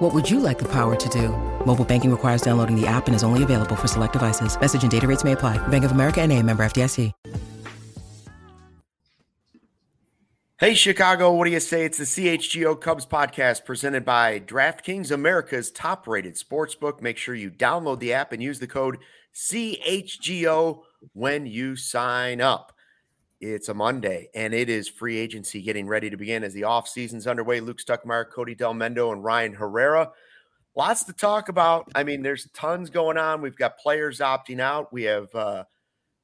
What would you like the power to do? Mobile banking requires downloading the app and is only available for select devices. Message and data rates may apply. Bank of America and a member FDIC. Hey, Chicago, what do you say? It's the CHGO Cubs podcast presented by DraftKings, America's top rated sportsbook. Make sure you download the app and use the code CHGO when you sign up. It's a Monday and it is free agency getting ready to begin as the off season's underway. Luke Stuckmeyer, Cody Delmendo, and Ryan Herrera. Lots to talk about. I mean, there's tons going on. We've got players opting out. We have uh,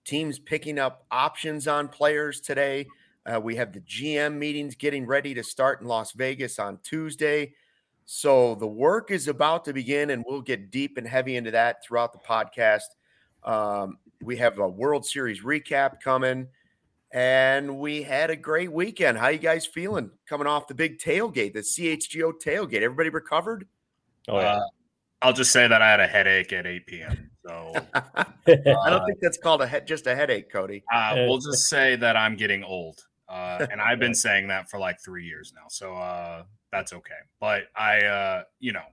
teams picking up options on players today. Uh, we have the GM meetings getting ready to start in Las Vegas on Tuesday. So the work is about to begin, and we'll get deep and heavy into that throughout the podcast. Um, we have a World Series recap coming, and we had a great weekend. How you guys feeling coming off the big tailgate, the CHGO tailgate? Everybody recovered? Oh yeah. Uh, I'll just say that I had a headache at 8 p.m. So I don't think that's called a he- just a headache, Cody. Uh, we'll just say that I'm getting old. Uh, and I've been saying that for like three years now. So uh, that's okay. But I, uh, you know,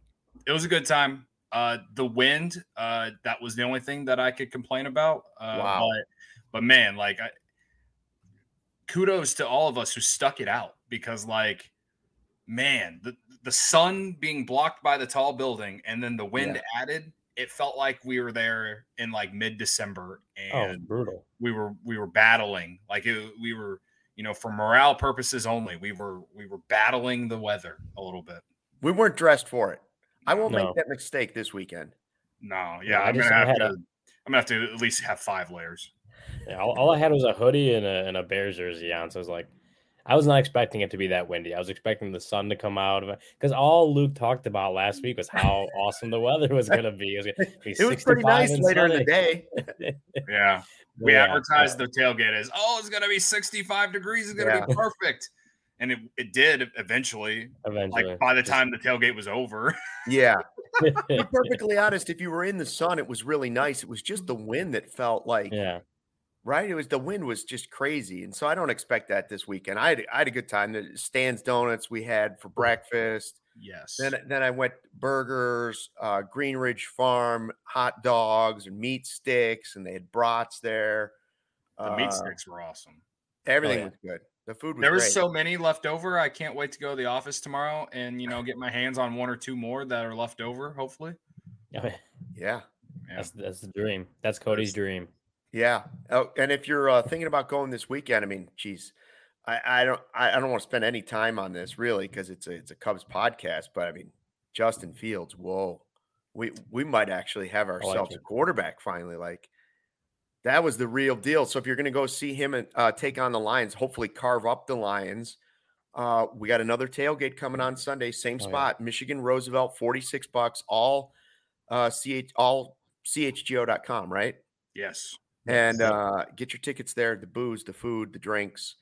it was a good time. Uh, the wind, uh, that was the only thing that I could complain about. Uh, wow. But, but man, like, I, kudos to all of us who stuck it out because, like, man, the, the sun being blocked by the tall building and then the wind yeah. added it felt like we were there in like mid December oh, and oh, brutal. We were we were battling like it, we were you know, for morale purposes only. We were we were battling the weather a little bit. We weren't dressed for it. I won't no. make that mistake this weekend. No, yeah, I'm gonna have to. i am gonna have to at least have five layers. Yeah, all, all I had was a hoodie and a, and a Bears jersey on, so I was like, I was not expecting it to be that windy. I was expecting the sun to come out of it because all Luke talked about last week was how awesome the weather was going to be. It was, be it was pretty nice later in the day. yeah, we yeah, advertised yeah. the tailgate as, oh, it's going to be 65 degrees. It's going to yeah. be perfect. And it, it did eventually. Eventually. Like by the time the tailgate was over. Yeah. to be perfectly honest, if you were in the sun, it was really nice. It was just the wind that felt like, yeah. Right. It was the wind was just crazy. And so I don't expect that this weekend. I had, I had a good time. The Stan's Donuts we had for breakfast. Yes. Then then I went burgers, uh, Green Ridge Farm, hot dogs and meat sticks, and they had brats there. The uh, meat sticks were awesome. Everything oh, yeah. was good. The food was there was great. so many left over. I can't wait to go to the office tomorrow and you know get my hands on one or two more that are left over. Hopefully. Yeah. Yeah. That's that's the dream. That's Cody's dream. Yeah. Oh, and if you're uh, thinking about going this weekend, I mean, geez, I, I don't I, I don't want to spend any time on this really because it's a it's a Cubs podcast, but I mean Justin Fields, whoa. We we might actually have ourselves like a quarterback finally. Like that was the real deal. So if you're going to go see him and uh, take on the Lions, hopefully carve up the Lions. Uh, we got another tailgate coming on Sunday, same spot, oh, yeah. Michigan Roosevelt, 46 bucks, all uh ch all chgo.com, right? Yes. And uh get your tickets there, the booze, the food, the drinks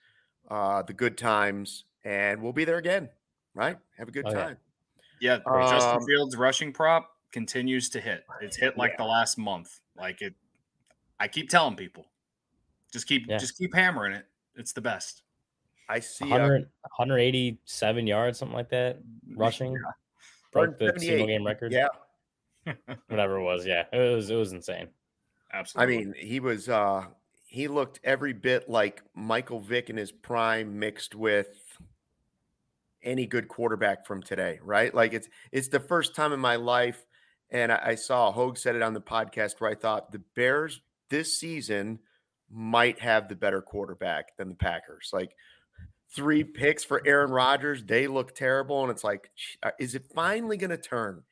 uh, the good times, and we'll be there again. Right? Have a good oh, time. Yeah, yeah Justin um, Fields rushing prop continues to hit. It's hit like yeah. the last month. Like it, I keep telling people, just keep yeah. just keep hammering it. It's the best. I see 100, uh, 187 yards, something like that, rushing. Broke the single game record. Yeah. Whatever it was. Yeah. It was it was insane. Absolutely. I mean, he was uh he looked every bit like Michael Vick in his prime mixed with any good quarterback from today, right? Like it's it's the first time in my life, and I, I saw Hoge said it on the podcast where I thought the Bears this season might have the better quarterback than the Packers. Like three picks for Aaron Rodgers, they look terrible, and it's like, uh, is it finally going to turn?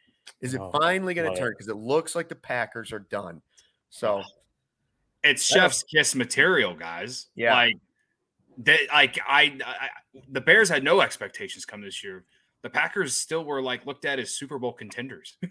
Is it oh, finally going to turn? Because it looks like the Packers are done. So it's chef's kiss material, guys. Yeah. Like they like I, I the Bears had no expectations come this year. The Packers still were like looked at as Super Bowl contenders.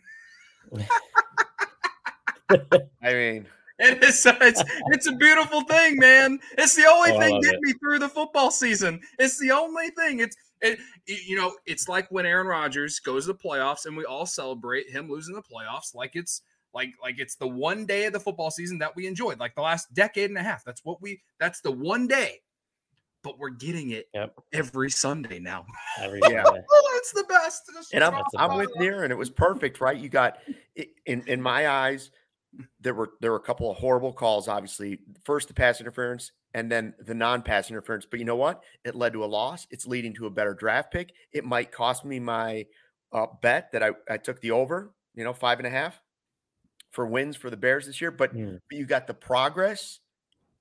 I mean, It is. It's, it's a beautiful thing, man. It's the only Oh, thing getting it. me through the football season. It's the only thing. It's it, you know, it's like when Aaron Rodgers goes to the playoffs and we all celebrate him losing the playoffs like it's like like it's the one day of the football season that we enjoyed, like the last decade and a half. That's what we that's the one day. But we're getting it Yep. every Sunday now. Every Yeah. Oh, it's the best. It's And I'm, I'm with Nier, and it was perfect, right? You got in in my eyes, there were there were a couple of horrible calls. Obviously, first the pass interference, and then the non-pass interference. But you know what? It led to a loss. It's leading to a better draft pick. It might cost me my uh, bet that I I took the over. You know, five and a half for wins for the Bears this year. But, but you got the progress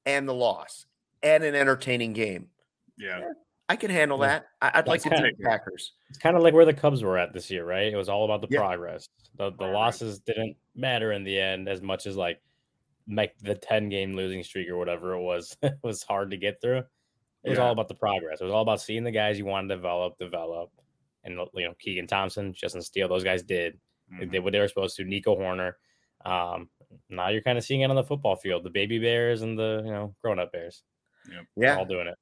and the loss and an entertaining game. Yeah. I can handle Yeah. that. I, I'd like to take Packers. It's kind of like where the Cubs were at this year, right? It was all about the Yeah. progress. The the losses didn't matter in the end as much as like make the 10 game losing streak or whatever it was it was hard to get through. It was Yeah. all about the progress. It was all about seeing the guys you want to develop, develop. And you know, Keegan Thompson, Justin Steele, those guys did. They Mhm. did what they were supposed to. Nico Hoerner. Um, now you're kind of seeing it on the football field. The baby bears and the you know grown up bears. They're Yeah. all doing it.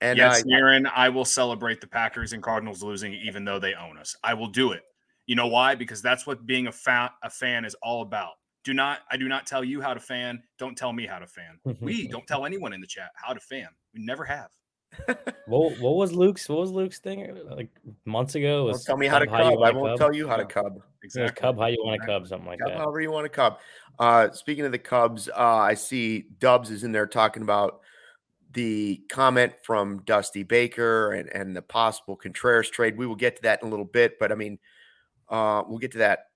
And yes, uh, Aaron, I will celebrate the Packers and Cardinals losing, even though they own us. I will do it. You know why? Because that's what being a fan a fan is all about. Do not I do not tell you how to fan. Don't tell me how to fan. We don't tell anyone in the chat how to fan. We never have. What, what was Luke's? What was Luke's thing like months ago? Was tell me how to Cub cub. I won't cub? tell you how to cub. Exactly. Cub how you want to Cub, something like Cub that. however you want to cub. Uh, speaking of the Cubs, uh, I see Dubs is in there talking about the comment from Dusty Baker and, and the possible Contreras trade. We will get to that in a little bit, but I mean, uh, we'll get to that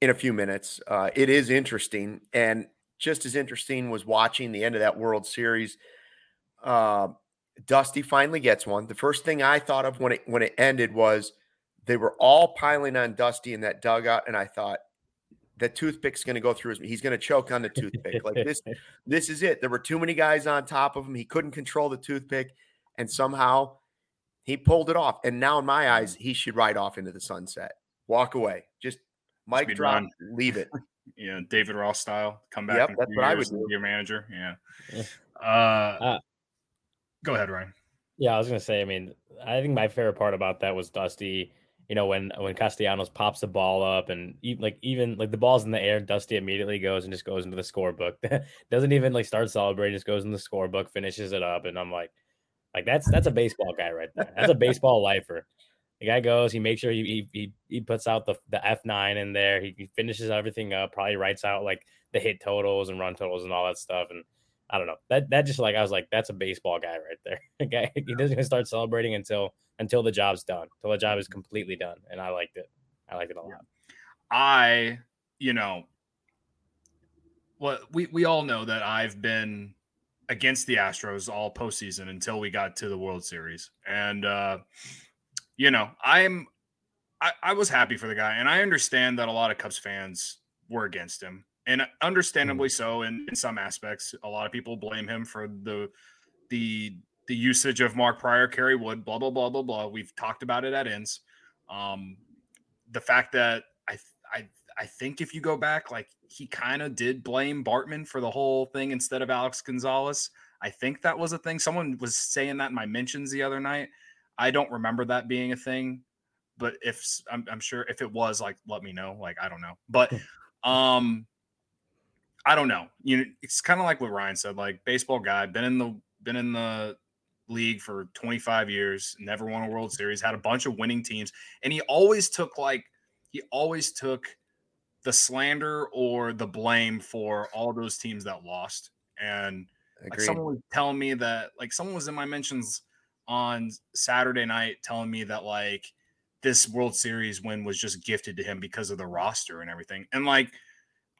in a few minutes. Uh, it is interesting, and just as interesting was watching the end of that World Series. Uh, Dusty finally gets one. The first thing I thought of when it when it ended was they were all piling on Dusty in that dugout, and I thought the toothpick's going to go through his. He's going to choke on the toothpick. like this, this is it. There were too many guys on top of him. He couldn't control the toothpick, and somehow he pulled it off. And now, in my eyes, he should ride off into the sunset, walk away, just mic Speed drop, run. leave it. Yeah, David Ross style. Come back Yep, that's what I would do. Your manager. Yeah. Yeah. Uh, go ahead, Ryan. Yeah, I was gonna say. I mean, I think my favorite part about that was Dusty. You know, when when Castellanos pops the ball up and e- like even like the ball's in the air, Dusty immediately goes and just goes into the scorebook. Doesn't even like start celebrating, just goes in the scorebook, finishes it up, and I'm like, like that's that's a baseball guy right there. That's a baseball lifer. The guy goes, he makes sure he he he, he puts out the the F nine in there. He, he finishes everything up. Probably writes out like the hit totals and run totals and all that stuff. And I don't know. That that just like I was like, that's a baseball guy right there. Okay, he doesn't even start celebrating until until the job's done, until the job is completely done. And I liked it. I liked it a lot. I, you know, well, we we all know that I've been against the Astros all postseason until we got to the World Series, and uh, you know, I'm I, I was happy for the guy, and I understand that a lot of Cubs fans were against him, and understandably so. In, in some aspects, a lot of people blame him for the the the usage of Mark Prior, Kerry Wood, blah blah blah blah blah. We've talked about it at ends. Um, the fact that I I I think if you go back, like he kind of did blame Bartman for the whole thing instead of Alex Gonzalez. I think that was a thing. Someone was saying that in my mentions the other night. I don't remember that being a thing, but if I'm, I'm sure if it was, like, let me know. Like, I don't know, but um, I don't know. You know, it's kind of like what Ryan said. Like, baseball guy, been in the been in the league for 25 years, never won a World Series, had a bunch of winning teams, and he always took like he always took the slander or the blame for all those teams that lost. And like someone was telling me that like someone was in my mentions on Saturday night telling me that like this World Series win was just gifted to him because of the roster and everything. And like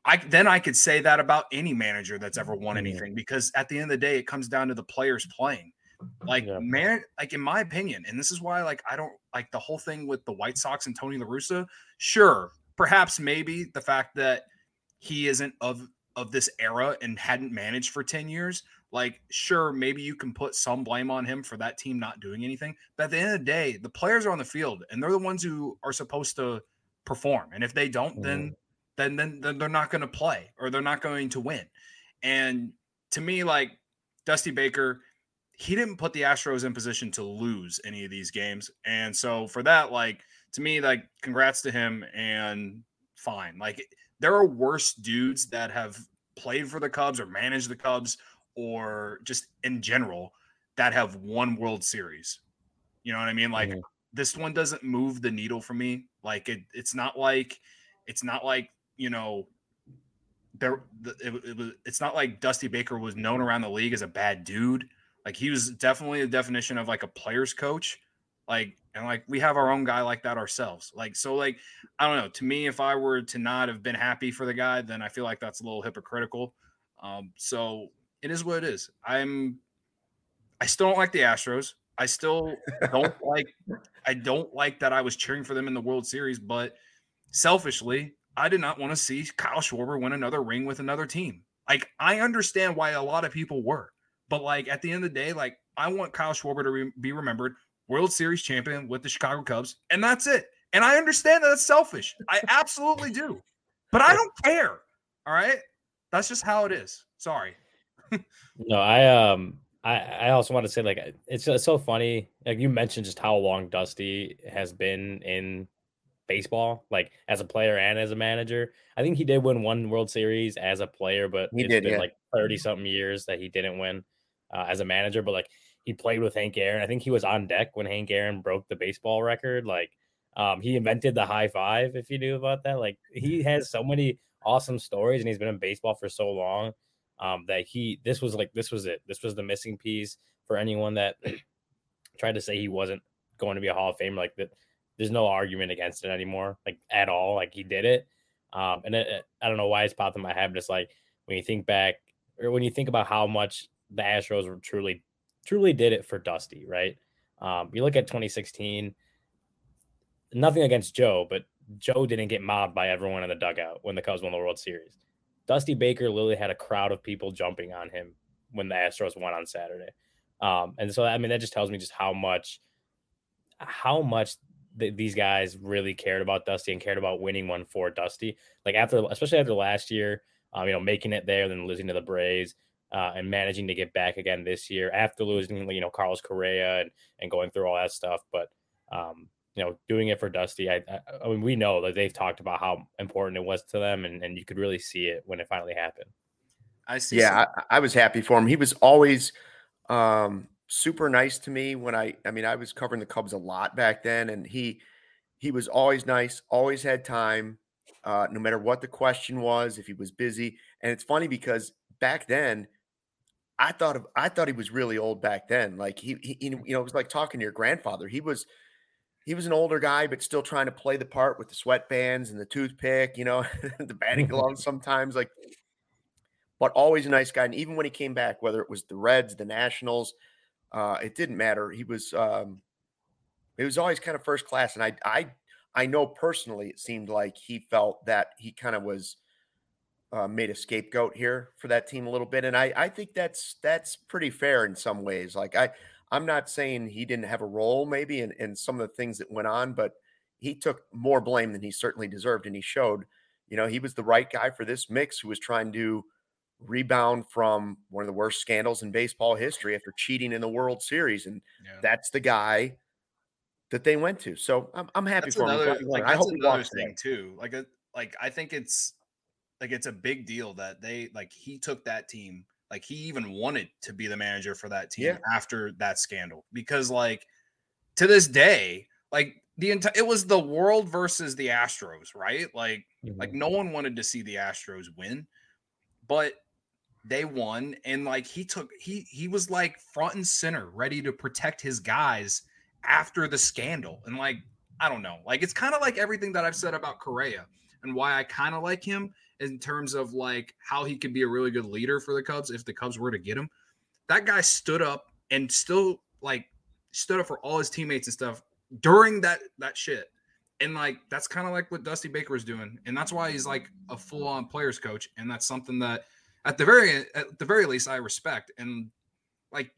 I then I could say that about any manager that's ever won Mhm. anything because at the end of the day it comes down to the players playing. Like Yeah. man, like in my opinion, and this is why like I don't like the whole thing with the White Sox and Tony La Russa. Sure, perhaps maybe the fact that he isn't of of this era and hadn't managed for 10 years like sure maybe you can put some blame on him for that team not doing anything but at the end of the day the players are on the field and they're the ones who are supposed to perform and if they don't then then then, then they're not going to play or they're not going to win And to me, like Dusty Baker, he didn't put the Astros in position to lose any of these games. And so for that, like to me, like congrats to him and fine. Like there are worse dudes that have played for the Cubs or managed the Cubs or just in general that have won World Series. You know what I mean? Like mm-hmm. this one doesn't move the needle for me. Like it, it's not like it's not like you know there it, it was it's not like Dusty Baker was known around the league as a bad dude. Like he was definitely the definition of like a player's coach. Like and like we have our own guy like that ourselves. Like so like I don't know. To me, if I were to not have been happy for the guy, then I feel like that's a little hypocritical. Um, so it is what it is. I'm I still don't like the Astros. I still don't like I don't like that I was cheering for them in the World Series, but selfishly, I did not want to see Kyle Schwarber win another ring with another team. Like I understand why a lot of people were, but like at the end of the day, like I want Kyle Schwarber to re- be remembered World Series champion with the Chicago Cubs, and that's it. And I understand that it's selfish. I absolutely do, but I don't care. All right, that's just how it is. Sorry. no, I um I, I also want to say like it's, it's so funny. Like you mentioned just how long Dusty has been in baseball, like as a player and as a manager. I think he did win one World Series as a player, but he it's did, been yeah. like 30 something years that he didn't win uh, as a manager. But like he played with Hank Aaron. I think he was on deck when Hank Aaron broke the baseball record. Like um, he invented the high five, if you knew about that. Like he has so many awesome stories and he's been in baseball for so long um, that he this was like this was it. This was the missing piece for anyone that tried to say he wasn't going to be a Hall of Famer. Like that, there's no argument against it anymore, like at all. Like he did it, um, and it, I don't know why it's popped in my head, but it's like when you think back or when you think about how much the Astros were truly, truly did it for Dusty, right? Um, you look at 2016. Nothing against Joe, but Joe didn't get mobbed by everyone in the dugout when the Cubs won the World Series. Dusty Baker literally had a crowd of people jumping on him when the Astros won on Saturday. Um, and so, I mean, that just tells me just how much, how much th- these guys really cared about Dusty and cared about winning one for Dusty. Like after, especially after last year, um, you know, making it there, then losing to the Braves, uh, and managing to get back again this year after losing, you know, Carlos Correa and and going through all that stuff. But um, you know, doing it for Dusty, I, I, I mean, we know that they've talked about how important it was to them, and, and you could really see it when it finally happened. I see. Yeah, I, I, was happy for him. He was always um, super nice to me when I, I mean, I was covering the Cubs a lot back then, and he, he was always nice, always had time, uh, no matter what the question was, if he was busy. And it's funny because back then, I thought of, I thought he was really old back then. Like he, he you know, it was like talking to your grandfather. He was he was an older guy, but still trying to play the part with the sweatbands and the toothpick, you know, the batting gloves sometimes. Like, but always a nice guy. And even when he came back, whether it was the Reds, the Nationals, uh, it didn't matter. He was, um, it was always kind of first class. And I, I, I know personally, it seemed like he felt that he kind of was uh, made a scapegoat here for that team a little bit, and I, I think that's that's pretty fair in some ways. Like I, I'm not saying he didn't have a role maybe in, in some of the things that went on, but he took more blame than he certainly deserved. And he showed, you know, he was the right guy for this mix who was trying to rebound from one of the worst scandals in baseball history after cheating in the World Series. And yeah. that's the guy that they went to. So I'm, I'm happy that's for another, him. Like, I hope another thing too. Like, a, like I think it's like it's a big deal that they like he took that team like he even wanted to be the manager for that team yeah. after that scandal because like to this day, like the entire it was the world versus the Astros, right? Like mm-hmm. like no one wanted to see the Astros win, but they won and like he took he he was like front and center ready to protect his guys after the scandal and like I don't know like it's kind of like everything that I've said about Correa and why I kind of like him in terms of like how he could be a really good leader for the Cubs if the Cubs were to get him. That guy stood up and still like stood up for all his teammates and stuff during that that shit. And like that's kind of like what Dusty Baker is doing, and that's why he's like a full on players coach, and that's something that at the very at the very least I respect. And like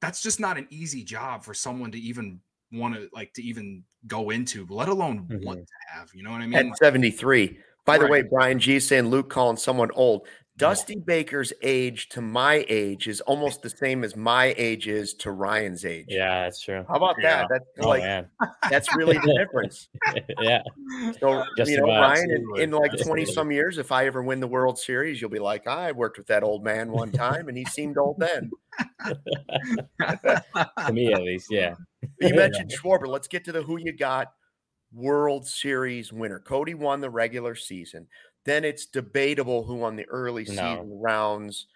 that's just not an easy job for someone to even want to like to even go into, let alone mm-hmm. want to have. You know what I mean? At 73. By right. the way, Brian G saying Luke calling someone old. Dusty Baker's age to my age is almost the same as my age is to Ryan's age. Yeah, that's true. How about Yeah. that? That's Oh, like man. that's really the difference. yeah. So Just you know, about. Ryan, in, in like twenty some years, if I ever win the World Series, you'll be like, I worked with that old man one time, and he seemed old then. To me, at least. Yeah. You mentioned Schwarber. Let's get to the who you got World Series winner. Cody won the regular season. Then it's debatable who won the early No. season rounds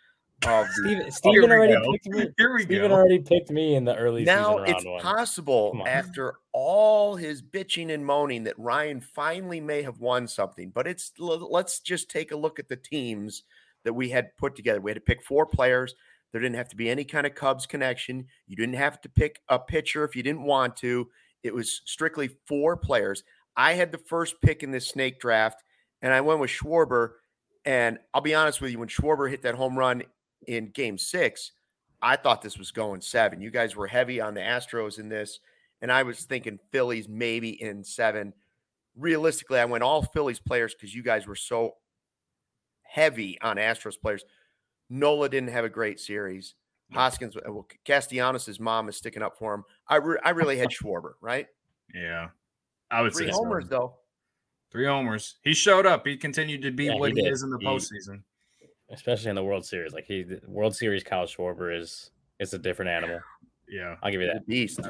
of the. Steven, Steven we already go. picked me. Here we Steven go. already picked me in the early Now season round it's one. possible after all his bitching and moaning that Ryan finally may have won something. But it's let's just take a look at the teams that we had put together. We had to pick four players. There didn't have to be any kind of Cubs connection. You didn't have to pick a pitcher if you didn't want to. It was strictly four players. I had the first pick in this snake draft, and I went with Schwarber. And I'll be honest with you, when Schwarber hit that home run in game six, I thought this was going seven. You guys were heavy on the Astros in this, and I was thinking Phillies maybe in seven. Realistically, I went all Phillies players because you guys were so heavy on Astros players. Nola didn't have a great series. Hoskins, uh, well, Castellanos' mom is sticking up for him. I, re- I really had Schwarber, right? Yeah. I would Three say homers, so. though. Three homers. He showed up. He continued to be Yeah, what he he, is in the He- postseason. especially in the World Series. Like he, the World Series, Kyle Schwarber is is a different animal. Yeah. I'll give you that. beast.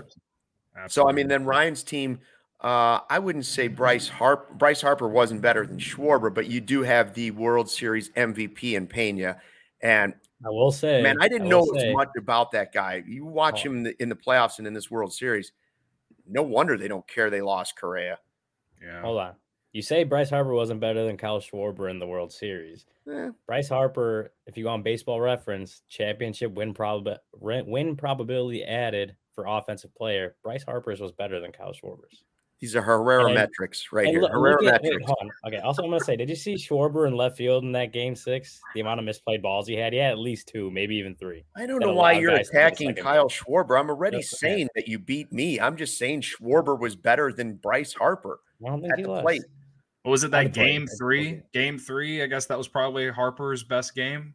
So I mean, then Ryan's team. Uh, I wouldn't say Bryce Harp. Bryce Harper wasn't better than Schwarber, but you do have the World Series MVP in Pena. And I will say, man, I didn't will know as much about that guy. You watch Oh. him in the, in the playoffs and in this World Series. No wonder they don't care they lost Correa. yeah. Hold on. You say Bryce Harper wasn't better than Kyle Schwarber in the World Series. Eh, Bryce Harper, if you go on Baseball Reference, championship win prob win probability added for offensive player. Bryce Harper's was better than Kyle Schwarber's. these are Herrera And- metrics right here. look- Herrera look at- metrics. hold on. Okay. Also, I'm gonna say, did you see Schwarber in left field in that game six? The amount of misplayed balls he had, he had at least two, maybe even three. I don't know why you're guys to get a attacking Kyle base. Schwarber. I'm already Yes, man. saying that you beat me. I'm just saying Schwarber was better than Bryce Harper I don't think at he the was. plate. What was it that game at the three? Game three. I guess that was probably Harper's best game.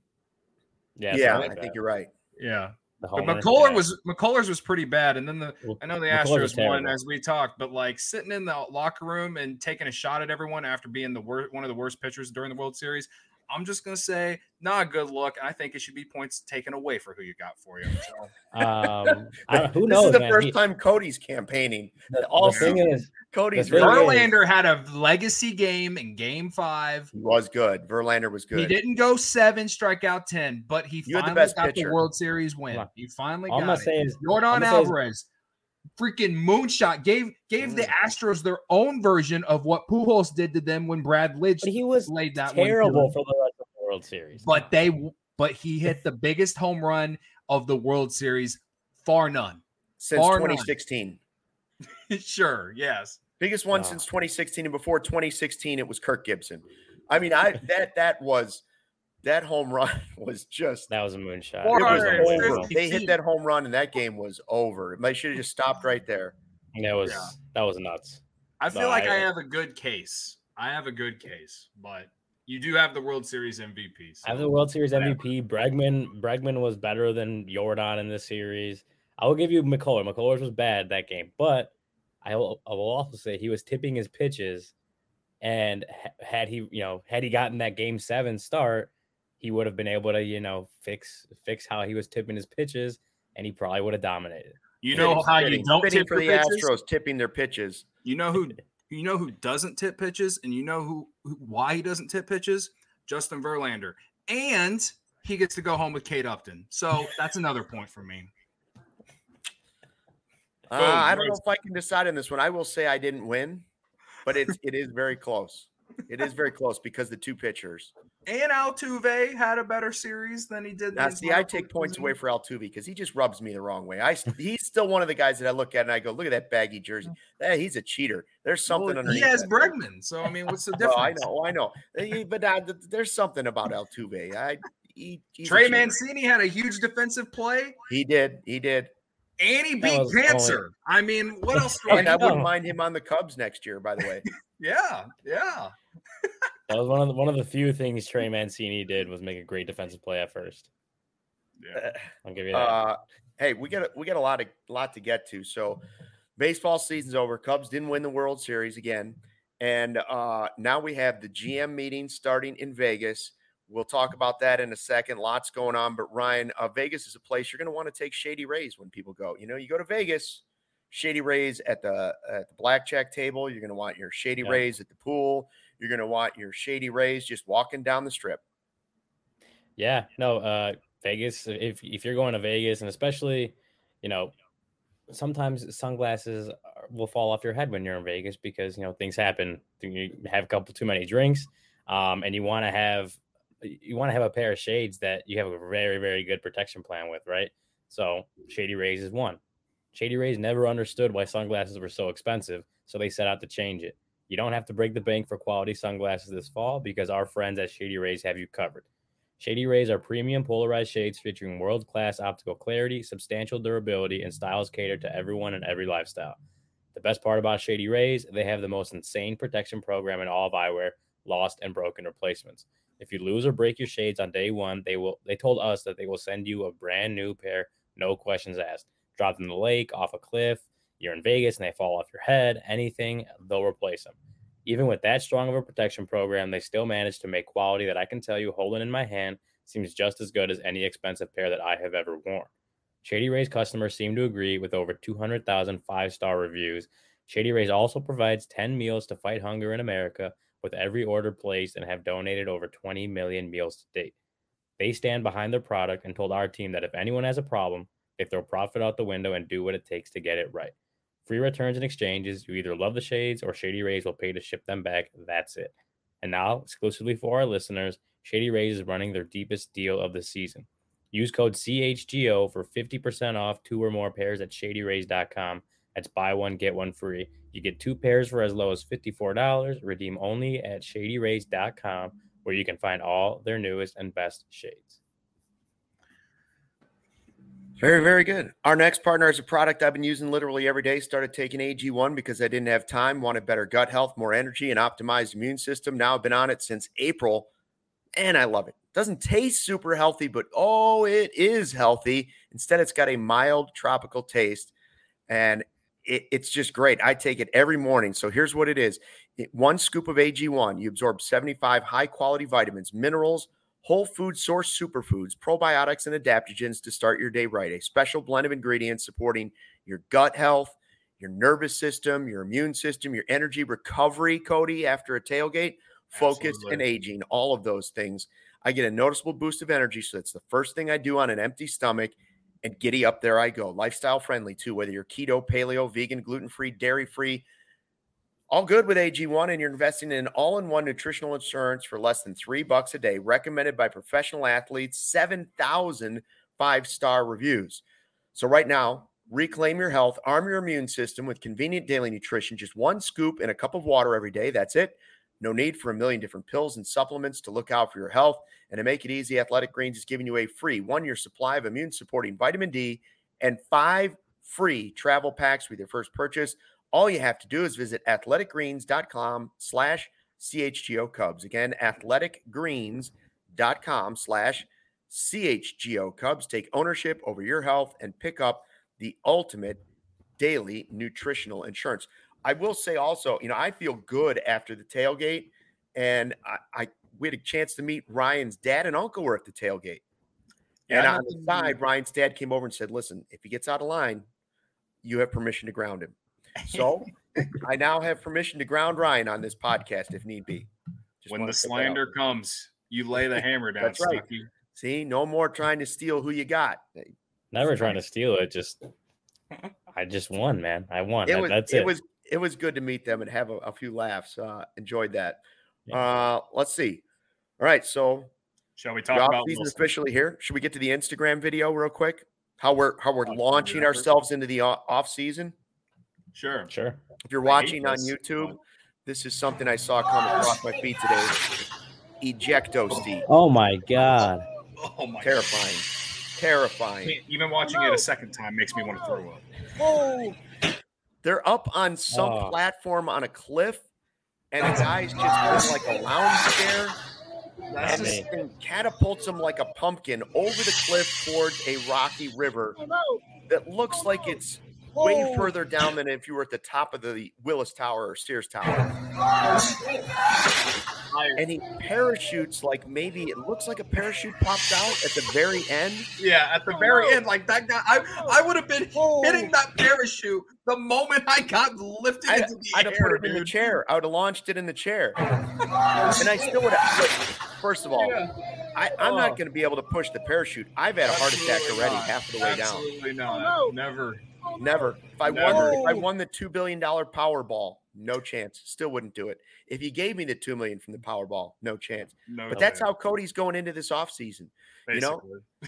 Yeah, Yeah, something I like think you're right. Yeah. The But homer, McCuller was McCullers was pretty bad, and then the I know the McCullers Astros won as we talked, but like sitting in the locker room and taking a shot at everyone after being the worst one of the worst pitchers during the World Series. I'm just gonna say not a good look. and I think it should be points taken away for who you got for you. So Um, I, who this knows? is the man? first He- time Cody's campaigning. the, all the thing is, Cody's thing really is- Verlander had a legacy game in Game Five. he was good. Verlander was good. He didn't go seven, strike out ten, but he You had the finally best got pitcher. the World Series win. Hold. He finally all I'm got gonna it. say is, Jordan I'm gonna say is- Alvarez, freaking moonshot, gave gave the Mm. Astros their own version of what Pujols did to them when Brad Lidge but he was laid that one terrible for the rest of the World Series. But they, but he hit the biggest home run of the World Series, far none. since Bar none. 2016. sure, yes. Biggest one Wow. since 2016, and before 2016, it was Kirk Gibson. I mean, I that that was that home run was just that was a moonshot. it was over. They hit that home run, and that game was over. They should have just stopped right there. That was Yeah. that was nuts. I feel No, like I- I have a good case. I have a good case, but you do have the World Series MVP. I have the World Series whatever. MVP. Bregman Bregman was better than Jordan in this series. I will give you McCuller. McCullers was bad that game, but I will, I will also say he was tipping his pitches, and had he you know had he gotten that game seven start, he would have been able to you know fix fix how he was tipping his pitches, and he probably would have dominated. You know Fitting- how you don't fitting tip for the pitches? Astros tipping their pitches. You know who you know who doesn't tip pitches, and you know who, who why he doesn't tip pitches? Justin Verlander, and he gets to go home with Kate Upton. So that's another point for me. Uh, I don't know if I can decide on this one. I will say I didn't win, but it's it is very close. It is very close because the two pitchers. And Altuve had a better series than he did. Now, see, I take points away for Altuve because he just rubs me the wrong way. I he's still one of the guys that I look at and I go, look at that baggy jersey. Hey, he's a cheater. There's something Well, underneath. he has that. Bregman, so I mean, what's the difference? Well, I know, I know, but uh, there's something about Altuve. I he, he's Trey. Mancini had a huge defensive play, He did, he did, and he beat was cancer. I mean, what else? do I and I wouldn't mind him on the Cubs next year. By the way, Yeah, yeah. That was one of the, one of the few things Trey Mancini did was make a great defensive play at first. Yeah. I'll give you that. Uh, hey, we got a, we got a lot of lot to get to. So, baseball season's over. Cubs didn't win the World Series again, and uh, now we have the GM meeting starting in Vegas. We'll talk about that in a second. Lots going on, but Ryan, uh, Vegas is a place you're going to want to take Shady Rays when people go. You know, you go to Vegas, Shady Rays at the at the blackjack table. You're going to want your Shady Yeah. Rays at the pool. You're going to want your Shady Rays just walking down the strip. Yeah, no, uh Vegas, if if you're going to Vegas and especially, you know, sometimes sunglasses are- will fall off your head when you're in Vegas because, you know, things happen. You have a couple too many drinks um and you want to have you want to have a pair of shades that you have a very very good protection plan with, right? So, Shady Rays is one. Shady Rays never understood why sunglasses were so expensive, so they set out to change it. You don't have to break the bank for quality sunglasses this fall because our friends at Shady Rays have you covered. Shady Rays are premium polarized shades featuring world class optical clarity, substantial durability, and styles catered to everyone and every lifestyle. The best part about Shady Rays, they have the most insane protection program in all of eyewear, lost and broken replacements. If you lose or break your shades on day one, they will they told us that they will send you a brand new pair, no questions asked. Drop them in the lake, off a cliff, you're in Vegas and they fall off your head, anything, they'll replace them. Even with that strong of a protection program, they still manage to make quality that I can tell you, holding in my hand, seems just as good as any expensive pair that I have ever worn. Shady Rays customers seem to agree with over 200,000 five star reviews. Shady Rays also provides 10 meals to fight hunger in America with every order placed and have donated over 20 million meals to date. They stand behind their product and told our team that if anyone has a problem, they throw profit out the window and do what it takes to get it right. Free returns and exchanges. You either love the shades or Shady Rays will pay to ship them back. That's it. And now, exclusively for our listeners, Shady Rays is running their deepest deal of the season. Use code CHGO for 50% off two or more pairs at shadyrays.com. That's buy one, get one free. You get two pairs for as low as $54. Redeem only at shadyrays.com, where you can find all their newest and best shades. Very, very good. Our next partner is a product I've been using literally every day. Started taking AG1 because I didn't have time, wanted better gut health, more energy, and optimized immune system. Now I've been on it since April, and I love it. Doesn't taste super healthy, but oh, it is healthy. Instead, it's got a mild tropical taste, and it, it's just great. I take it every morning. So here's what it is: It- one scoop of AG1, you absorb 75 high quality vitamins, minerals whole food source superfoods, probiotics, and adaptogens to start your day right. A special blend of ingredients supporting your gut health, your nervous system, your immune system, your energy recovery, Cody, after a tailgate, focus, and aging, all of those things. I get a noticeable boost of energy. So that's the first thing I do on an empty stomach. And giddy up there I go. Lifestyle friendly too, whether you're keto, paleo, vegan, gluten free, dairy free, all good with AG1, and you're investing in all-in-one nutritional insurance for less than three bucks a day, recommended by professional athletes, 7,000 five-star reviews. So right now, reclaim your health, arm your immune system with convenient daily nutrition, just one scoop in a cup of water every day. That's it. No need for a million different pills and supplements to look out for your health. And to make it easy, Athletic Greens is giving you a free one-year supply of immune-supporting vitamin D and five free travel packs with your first purchase. All you have to do is visit athleticgreens.com slash CHGO Cubs. Again, athleticgreens.com slash CHGO Cubs. Take ownership over your health and pick up the ultimate daily nutritional insurance. I will say also, you know, I feel good after the tailgate, and I, I we had a chance to meet Ryan's dad and uncle were at the tailgate. Yeah, and on the side, Ryan's dad came over and said, "Listen, if he gets out of line, you have permission to ground him." So I now have permission to ground Ryan on this podcast if need be. Just when the put that out slander comes, you lay the hammer down. That's right. Stucky. See, no more trying to steal who you got. Never trying to steal it. Just, I just won, man. I won. It was that's it. it. was it was good to meet them and have a, a few laughs. Uh, enjoyed that. Yeah. Uh, let's see. All right, so Shall we talk off about season Wilson? officially here. Should we get to the Instagram video real quick? How we're how we're launching ourselves into the off season. Sure. Sure. If you're watching on this, YouTube, this is something I saw come across my feed today. Ejecto Steve. Oh my god. Oh my Terrifying. I Terrifying. mean, even watching it a second time makes me want to throw up. Oh, they're up on some Oh. platform on a cliff, and a guy's just in like a lounge chair. That's And just this thing catapults him like a pumpkin over the cliff towards a rocky river that looks like it's way further down than if you were at the top of the Willis Tower or Sears Tower. And he parachutes like maybe it looks like a parachute popped out at the very end. yeah. At the oh, very end, like that guy, I I would have been hitting that parachute the moment I got lifted I'd, into the I'd have air, put it in the chair. I would have launched it in the chair. and I still would have. First of all, I, I'm Oh. not going to be able to push the parachute. I've had a heart attack already, not. half of the way down. Absolutely not. Oh, Never. Never. If I won, Never. if I won the two billion dollar Powerball, no chance. Still wouldn't do it. If he gave me the two million from the Powerball, no chance. No. But that's way, how Cody's going into this offseason. you know.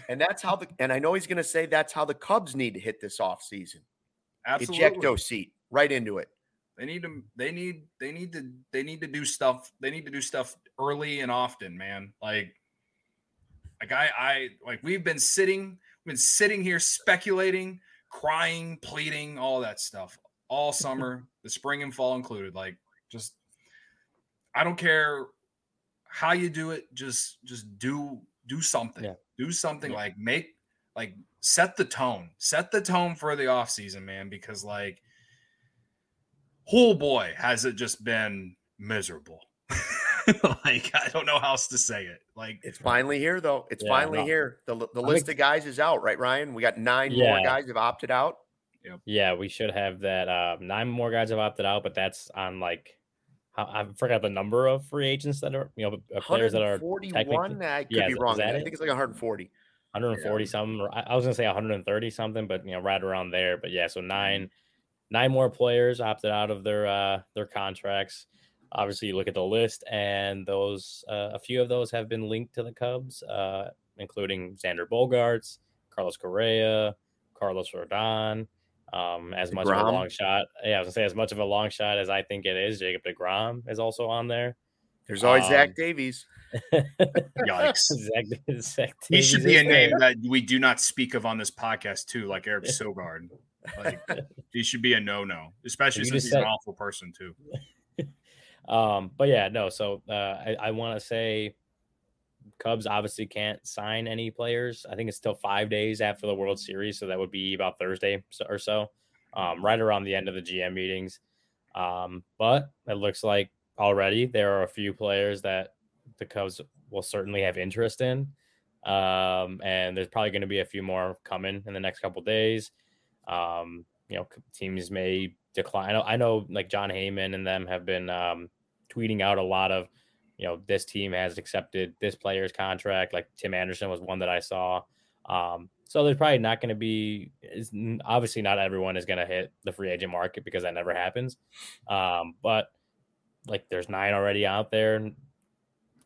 And that's how the and I know he's going to say that's how the Cubs need to hit this offseason. Absolutely. Ejecto seat right into it. They need to. They need. They need to. They need to do stuff. They need to do stuff early and often, man. Like, like I, I like we've been sitting, we've been sitting here speculating, crying, pleading, all that stuff all summer, the spring and fall included. Like, just I don't care how you do it. Just, just do do something. Yeah. Do something. Yeah. Like make like set the tone. Set the tone for the off season, man. Because like oh boy, has it just been miserable. like I don't know how else to say it. Like It's finally here, though. It's Yeah, finally no. here. The, the I'm list of guys is out, right, Ryan? We got nine more guys have opted out. Yeah, we should have that. Uh, nine more guys have opted out, but that's on like I I forgot the number of free agents that are you know uh, players that are forty-one. I could Yeah, be is- is wrong. that I it? think it's like 140. 140 something. or I, I was gonna say 130 something, but you know, right around there. But yeah, so nine nine more players opted out of their uh their contracts. Obviously, you look at the list, and those uh, a few of those have been linked to the Cubs, uh, including Xander Bogaerts, Carlos Correa, Carlos Rodon. Um, as much of a long shot, yeah, I was gonna say as much of a long shot as I think it is. Jacob Degrom is also on there. There's always Um, Zach Davies. yikes. Zach, Zach he should be is a name there. that we do not speak of on this podcast too, like Eric Sogard. Like he should be a no-no, especially You since just he's an awful person too. Um, but yeah, no. So uh, I, I want to say, Cubs obviously can't sign any players. I think it's still five days after the World Series, so that would be about Thursday or so, um, right around the end of the GM meetings. Um, but it looks like already there are a few players that the Cubs will certainly have interest in, um, and there's probably going to be a few more coming in the next couple days. Um, you know, teams may decline. I know, I know, like Jon Heyman and them have been um, tweeting out a lot of, you know, this team has accepted this player's contract. Like Tim Anderson was one that I saw. Um, so there's probably not going to be. Obviously not everyone is going to hit the free agent market because that never happens. Um, but like there's nine already out there.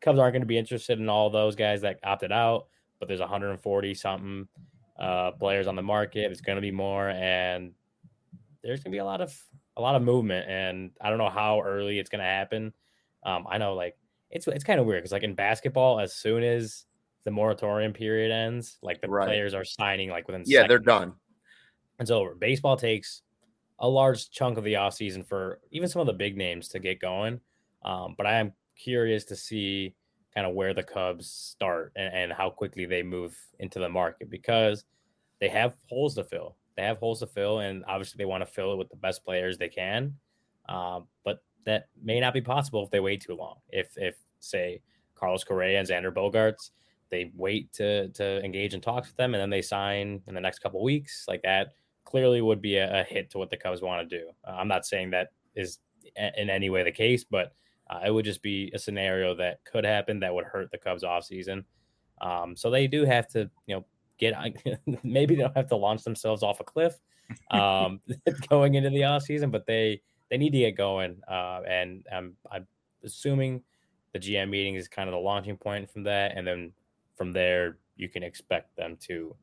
Cubs aren't going to be interested in all those guys that opted out, but there's 140 something uh, players on the market. It's going to be more, and there's going to be a lot of a lot of movement. And I don't know how early it's going to happen. Um, I know like it's it's kind of weird because like in basketball, as soon as the moratorium period ends, like the Right. players are signing like within Yeah, they're done. it's over. Baseball takes a large chunk of the offseason for even some of the big names to get going. Um, but I am curious to see kind of where the Cubs start and, and how quickly they move into the market because they have holes to fill. They have holes to fill, and obviously they want to fill it with the best players they can. Um, but that may not be possible if they wait too long. If if say Carlos Correa and Xander Bogaerts, they wait to to engage in talks with them, and then they sign in the next couple weeks, like that clearly would be a, a hit to what the Cubs want to do. Uh, I'm not saying that is a- in any way the case, but uh, it would just be a scenario that could happen that would hurt the Cubs off season. Um, so they do have to, you know, get maybe they don't have to launch themselves off a cliff um, going into the off season, but they they need to get going. Uh, and I'm I'm assuming the GM meeting is kind of the launching point from that, and then from there you can expect them to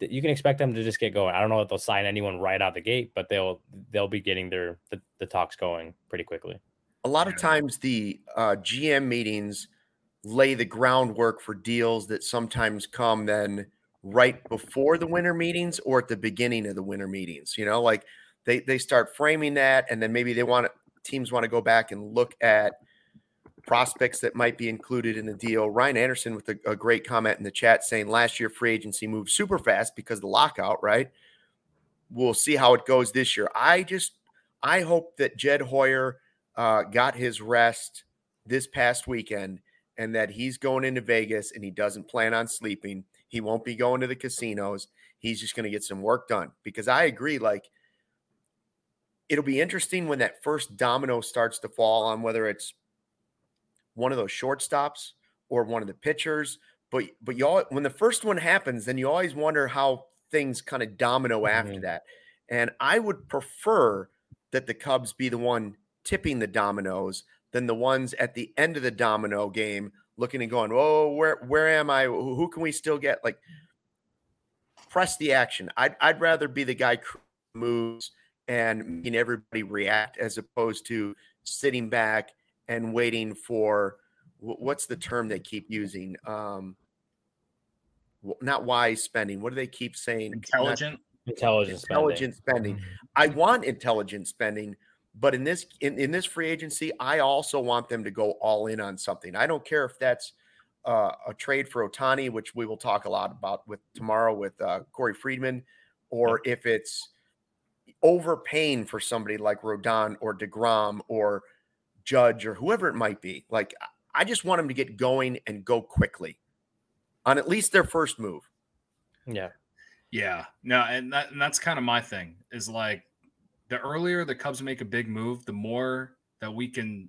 you can expect them to just get going. I don't know if they'll sign anyone right out the gate, but they'll they'll be getting their the, the talks going pretty quickly. A lot of times the uh, GM meetings lay the groundwork for deals that sometimes come then right before the winter meetings or at the beginning of the winter meetings. You know, like they they start framing that, and then maybe they want teams want to go back and look at prospects that might be included in the deal. Ryan Anderson with a, a, great comment in the chat saying last year free agency moved super fast because the lockout, right? We'll see how it goes this year. I just I hope that Jed Hoyer uh, got his rest this past weekend and that he's going into Vegas and he doesn't plan on sleeping. He won't be going to the casinos. He's just going to get some work done because I agree. Like, it'll be interesting when that first domino starts to fall on whether it's one of those shortstops or one of the pitchers. But but y'all when the first one happens, then you always wonder how things kind of domino mm-hmm. after that. And I would prefer that the Cubs be the one tipping the dominoes than the ones at the end of the domino game looking and going, "Oh, where where am I? Who can we still get?" Like press the action. I'd I'd rather be the guy moves and making everybody react as opposed to sitting back and waiting for what's the term they keep using? Um, not wise spending. What do they keep saying? Intelligent. Not, intelligent. Intelligent spending. spending. Mm-hmm. I want intelligent spending, but in this in, in this free agency, I also want them to go all in on something. I don't care if that's uh, a trade for Ohtani, which we will talk a lot about with tomorrow with uh, Corey Friedman, or if it's overpaying for somebody like Rodon or deGrom or Judge or whoever it might be. Like I just want them to get going and go quickly on at least their first move. Yeah. Yeah. No, and that and that's kind of my thing is like the earlier the Cubs make a big move, the more that we can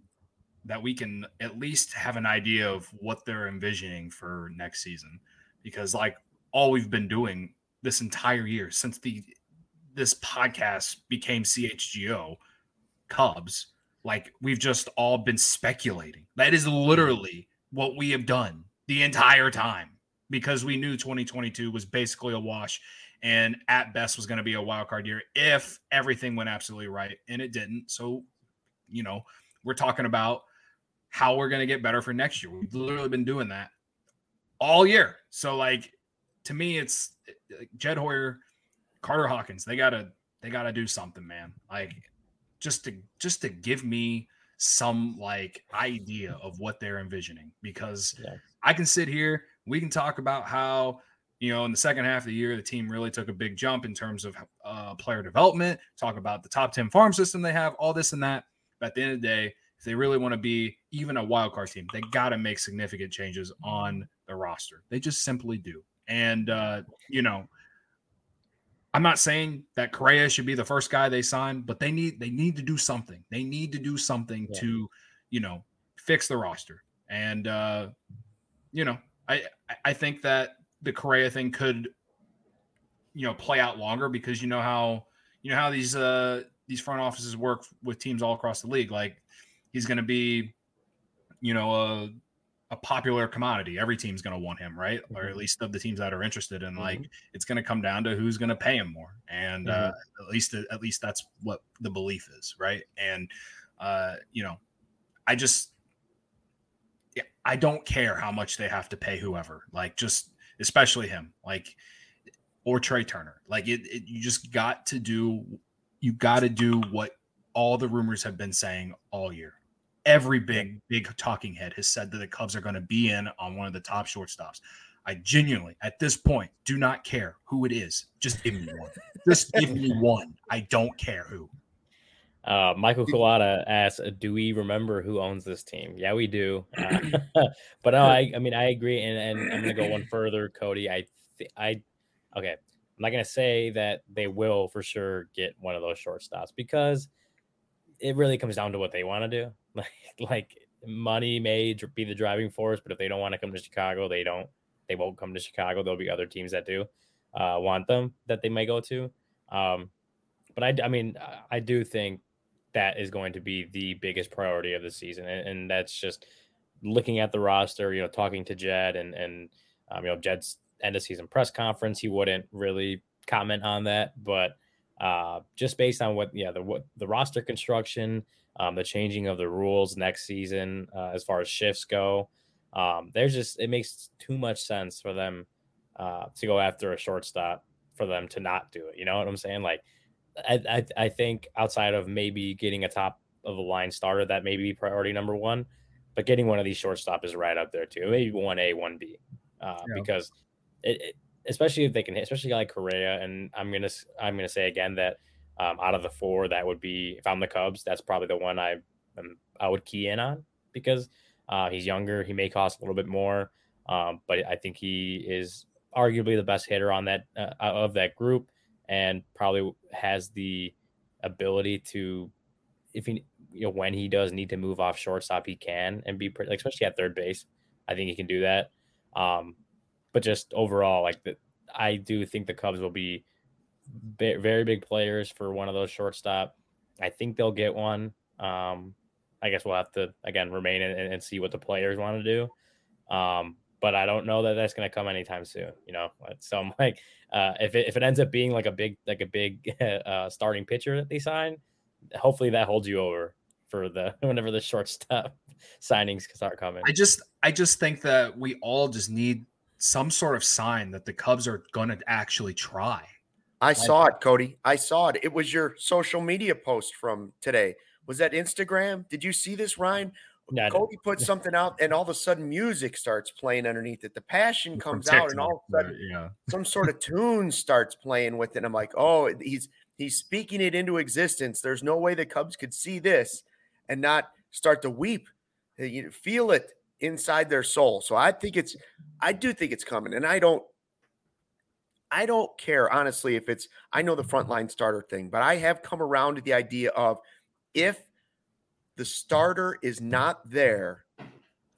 that we can at least have an idea of what they're envisioning for next season. Because like all we've been doing this entire year since the this podcast became CHGO Cubs, like we've just all been speculating. That is literally what we have done the entire time because we knew 2022 was basically a wash and at best was going to be a wild card year if everything went absolutely right and it didn't. So, you know, we're talking about how we're going to get better for next year. We've literally been doing that all year. So like to me it's uh, Jed Hoyer, Carter Hawkins, they got to they got to do something, man. Like just to just to give me some like idea of what they're envisioning because yeah. I can sit here, we can talk about how you know, in the second half of the year, the team really took a big jump in terms of uh, player development. Talk about the top 10 farm system they have, all this and that. But at the end of the day, if they really want to be even a wild card team, they got to make significant changes on the roster. They just simply do. And, uh, you know, I'm not saying that Correa should be the first guy they sign, but they need they need to do something. They need to do something yeah. to, you know, fix the roster. And uh, you know, I I think that the Correa thing could, you know, play out longer because you know how you know how these uh these front offices work with teams all across the league. Like he's going to be, you know, a a popular commodity. Every team's going to want him, right? Mm-hmm. Or at least of the teams that are interested. And like, mm-hmm. it's going to come down to who's going to pay him more. And uh, mm-hmm. uh, at least, at least that's what the belief is, right? And uh, you know, I just, yeah, I don't care how much they have to pay whoever. Like, just especially him, like, or Trey Turner. Like, it, it you just got to do, you got to do what all the rumors have been saying all year every big big talking head has said that the Cubs are going to be in on one of the top shortstops. I genuinely, at this point, do not care who it is. Just give me one. Just give me one. I don't care who. Uh, Michael Colada asks, "Do we remember who owns this team?" Yeah, we do. Uh, but no, I, I mean, I agree, and, and I'm going to go one further, Cody. I, th- I, okay, I'm not going to say that they will for sure get one of those shortstops because it really comes down to what they want to do. Like, like money may be the driving force, but if they don't want to come to Chicago, they don't. They won't come to Chicago. There'll be other teams that do uh, want them that they may go to. Um, but I, I mean, I do think that is going to be the biggest priority of the season, and, and that's just looking at the roster. You know, talking to Jed and and um, you know Jed's end of season press conference. He wouldn't really comment on that, but uh, just based on what yeah the what the roster construction um, the changing of the rules next season uh, as far as shifts go. Um, there's just it makes too much sense for them uh, to go after a shortstop for them to not do it. You know what I'm saying? Like, I, I, I think outside of maybe getting a top of a line starter that may be priority number one, but getting one of these shortstop is right up there too. Maybe one A, one B, uh, yeah. because it, it, especially if they can, hit, especially like Correa, and I'm gonna I'm gonna say again that um, out of the four, that would be if I'm the Cubs, that's probably the one I um, I would key in on because uh, he's younger, he may cost a little bit more, um, but I think he is arguably the best hitter on that uh, of that group, and probably has the ability to, if he you know when he does need to move off shortstop, he can and be pretty, like, especially at third base. I think he can do that. Um, but just overall, like the, I do think the Cubs will be very big players for one of those shortstop. I think they'll get one. Um, I guess we'll have to again remain and, and see what the players want to do. Um, but I don't know that that's going to come anytime soon. You know, so I'm like, uh, if it if it ends up being like a big like a big uh, starting pitcher that they sign, hopefully that holds you over for the whenever the shortstop signings start coming. I just I just think that we all just need some sort of sign that the Cubs are going to actually try. I saw it, Cody. I saw it. It was your social media post from today. Was that Instagram? Did you see this, Ryan? No, Cody put something out, and all of a sudden, music starts playing underneath it. The passion comes out, and all of a sudden, yeah. some sort of tune starts playing with it. I'm like, oh, he's he's speaking it into existence. There's no way the Cubs could see this and not start to weep. Eh, you feel it inside their soul. So I think it's I do think it's coming. And I don't I don't care honestly if it's I know the frontline starter thing, but I have come around to the idea of if the starter is not there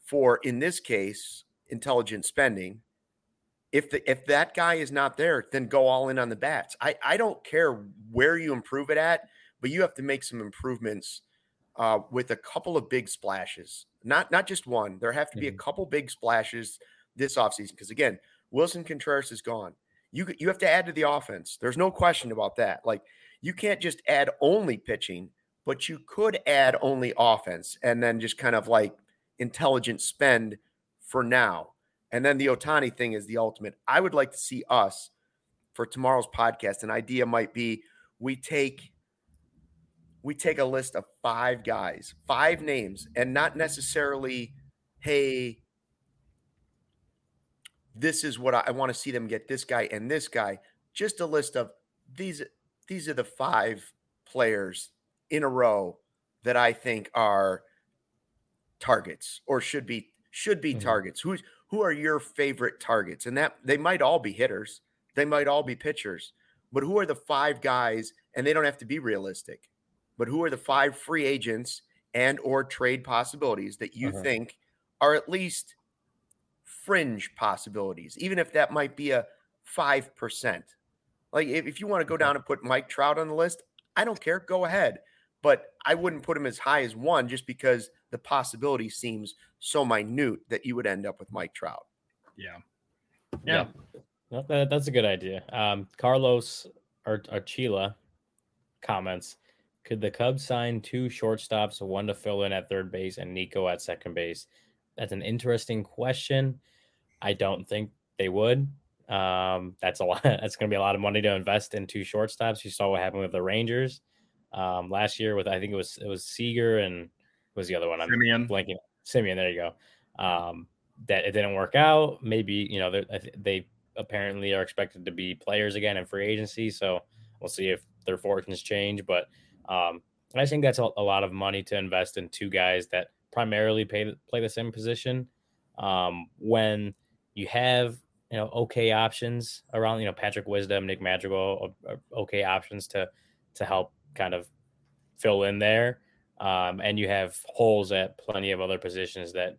for in this case intelligent spending, if the if that guy is not there, then go all in on the bats. I I don't care where you improve it at, but you have to make some improvements uh, with a couple of big splashes. Not not just one. There have to be mm-hmm. a couple big splashes this offseason because again, Willson Contreras is gone. You you have to add to the offense. There's no question about that. Like you can't just add only pitching, but you could add only offense and then just kind of like intelligent spend for now. And then the Ohtani thing is the ultimate. I would like to see us for tomorrow's podcast. An idea might be we take we take a list of five guys, five names, and not necessarily, hey, this is what I, I want to see them get this guy and this guy. Just a list of these. These are the five players in a row that I think are targets or should be should be mm-hmm. targets. Who's who are your favorite targets? And that they might all be hitters, they might all be pitchers, but who are the five guys? And they don't have to be realistic but who are the five free agents and or trade possibilities that you uh-huh. think are at least fringe possibilities, even if that might be a 5%. Like if, if you want to go down and put Mike Trout on the list, I don't care. Go ahead. But I wouldn't put him as high as one just because the possibility seems so minute that you would end up with Mike Trout. Yeah. Yeah. yeah. That, that's a good idea. Um, Carlos Archila comments could the Cubs sign two shortstops, one to fill in at third base and Nico at second base? That's an interesting question. I don't think they would. Um, that's a lot. That's going to be a lot of money to invest in two shortstops. You saw what happened with the Rangers um, last year with I think it was it was Seager and was the other one? I'm Semien. blanking. Semien. There you go. Um, that it didn't work out. Maybe you know they apparently are expected to be players again in free agency. So we'll see if their fortunes change. But um, I think that's a, a, lot of money to invest in two guys that primarily pay, play the same position. Um, when you have you know okay options around, you know Patrick Wisdom, Nick Madrigal, okay options to to help kind of fill in there, um, and you have holes at plenty of other positions that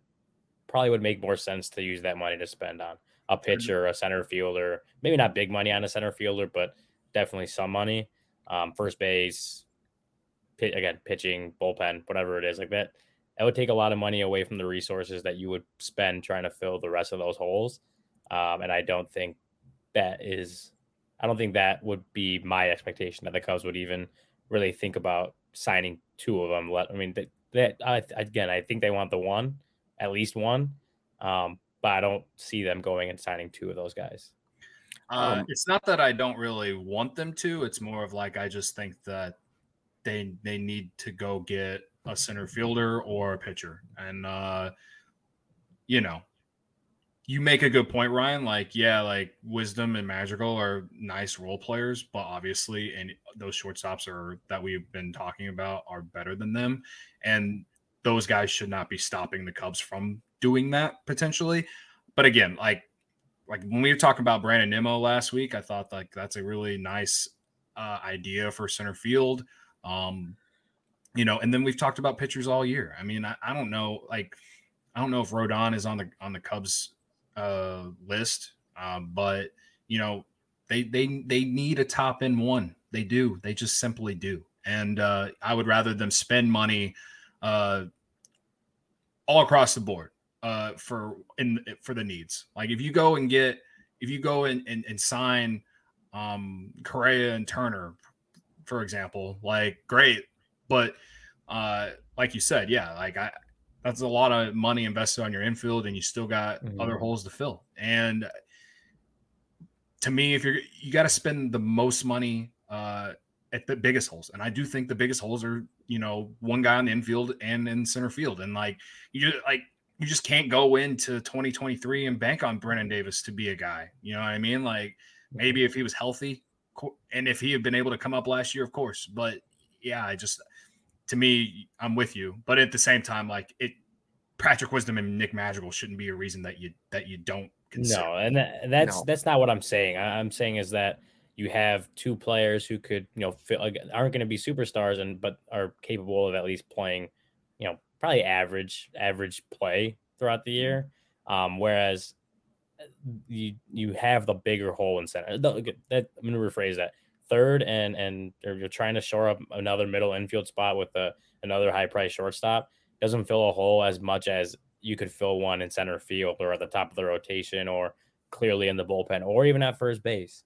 probably would make more sense to use that money to spend on. A pitcher, a center fielder, maybe not big money on a center fielder, but definitely some money. Um, first base, again pitching bullpen whatever it is like that that would take a lot of money away from the resources that you would spend trying to fill the rest of those holes um, and i don't think that is i don't think that would be my expectation that the cubs would even really think about signing two of them Let, I mean that, that I, again i think they want the one at least one um, but i don't see them going and signing two of those guys uh, um, it's not that I don't really want them to. It's more of like I just think that they they need to go get a center fielder or a pitcher. And uh, you know, you make a good point, Ryan. Like, yeah, like Wisdom and Madrigal are nice role players, but obviously, and those shortstops are that we've been talking about are better than them, and those guys should not be stopping the Cubs from doing that potentially. But again, like, like when we were talking about Brandon Nimmo last week, I thought like that's a really nice uh, idea for center field. Um, you know, and then we've talked about pitchers all year. I mean, I, I don't know, like, I don't know if Rodon is on the on the Cubs uh, list, um, but you know, they they they need a top end one. They do. They just simply do. And uh, I would rather them spend money uh, all across the board uh, for in for the needs. Like if you go and get if you go and and, and sign um, Correa and Turner, for example, like great, but uh, like you said, yeah, like I that's a lot of money invested on your infield, and you still got mm-hmm. other holes to fill. And to me, if you're you got to spend the most money uh, at the biggest holes, and I do think the biggest holes are you know one guy on the infield and in center field, and like you just like you just can't go into 2023 and bank on Brennen Davis to be a guy. You know what I mean? Like maybe if he was healthy, and if he had been able to come up last year, of course. But yeah, I just to me, I'm with you. But at the same time, like it, Patrick Wisdom and Nick Madrigal shouldn't be a reason that you that you don't consider. No, and that, that's no. that's not what I'm saying. I'm saying is that you have two players who could, you know, feel, aren't going to be superstars and but are capable of at least playing, you know, probably average average play throughout the year. Um, whereas uh, you you have the bigger hole in center. That, I'm going to rephrase that third and and you're trying to shore up another middle infield spot with a another high price shortstop doesn't fill a hole as much as you could fill one in center field or at the top of the rotation or clearly in the bullpen or even at first base.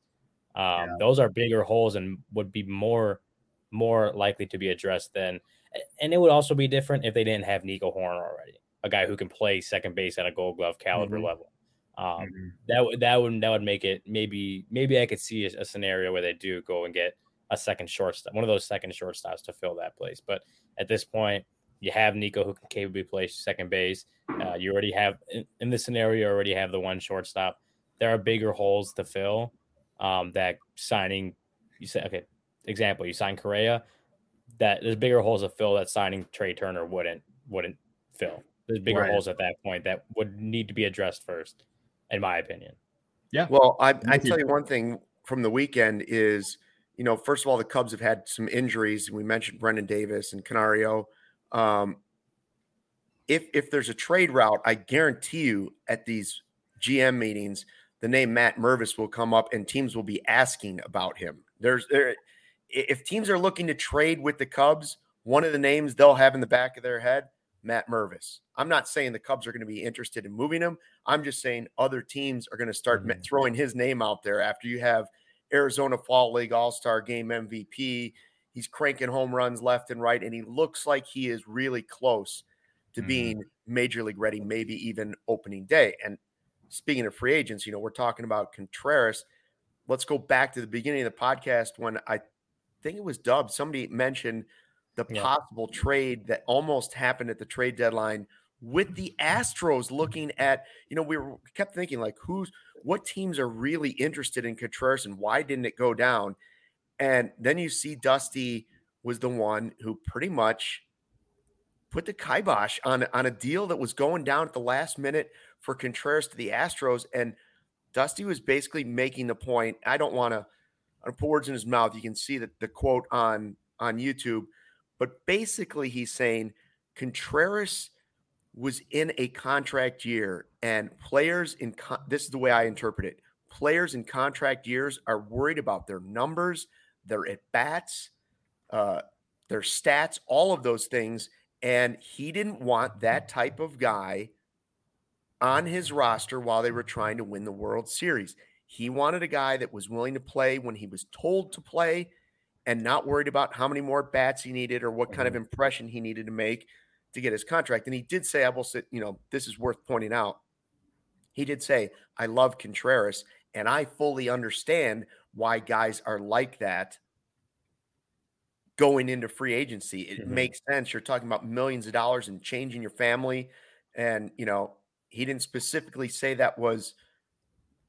Um, yeah. Those are bigger holes and would be more more likely to be addressed than. And it would also be different if they didn't have Nico Horn already, a guy who can play second base at a Gold Glove caliber mm-hmm. level. Um, mm-hmm. That would that would that would make it maybe maybe I could see a, a, scenario where they do go and get a second shortstop, one of those second shortstops to fill that place. But at this point, you have Nico who can capably play second base. Uh, you already have in, in this scenario, you already have the one shortstop. There are bigger holes to fill. Um, that signing, you say, okay, example, you sign Correa. That there's bigger holes to fill that signing Trey Turner wouldn't wouldn't fill. There's bigger right. holes at that point that would need to be addressed first in my opinion. Yeah. Well, I, I tell you one thing from the weekend is, you know, first of all, the Cubs have had some injuries. We mentioned Brennen Davis and Canario. Um, if if there's a trade route, I guarantee you at these GM meetings, the name Matt Mervis will come up, and teams will be asking about him. There's there, if teams are looking to trade with the Cubs, one of the names they'll have in the back of their head Matt Mervis. I'm not saying the Cubs are going to be interested in moving him. I'm just saying other teams are going to start mm-hmm. throwing his name out there after you have Arizona Fall League All Star Game MVP. He's cranking home runs left and right, and he looks like he is really close to mm-hmm. being major league ready, maybe even opening day. And speaking of free agents, you know, we're talking about Contreras. Let's go back to the beginning of the podcast when I think it was Dub. Somebody mentioned the yeah. possible trade that almost happened at the trade deadline with the Astros looking at, you know, we were, kept thinking like who's what teams are really interested in Contreras and why didn't it go down? And then you see Dusty was the one who pretty much put the kibosh on, on a deal that was going down at the last minute for Contreras to the Astros. And Dusty was basically making the point. I don't want to put words in his mouth. You can see that the quote on on YouTube but basically, he's saying Contreras was in a contract year, and players in con- this is the way I interpret it. Players in contract years are worried about their numbers, their at bats, uh, their stats, all of those things. And he didn't want that type of guy on his roster while they were trying to win the World Series. He wanted a guy that was willing to play when he was told to play and not worried about how many more bats he needed or what kind of mm-hmm. impression he needed to make to get his contract. And he did say, I will say, you know, this is worth pointing out. He did say, I love Contreras, and I fully understand why guys are like that going into free agency. It Mhm. makes sense. You're talking about millions of dollars and changing your family. And, you know, he didn't specifically say that was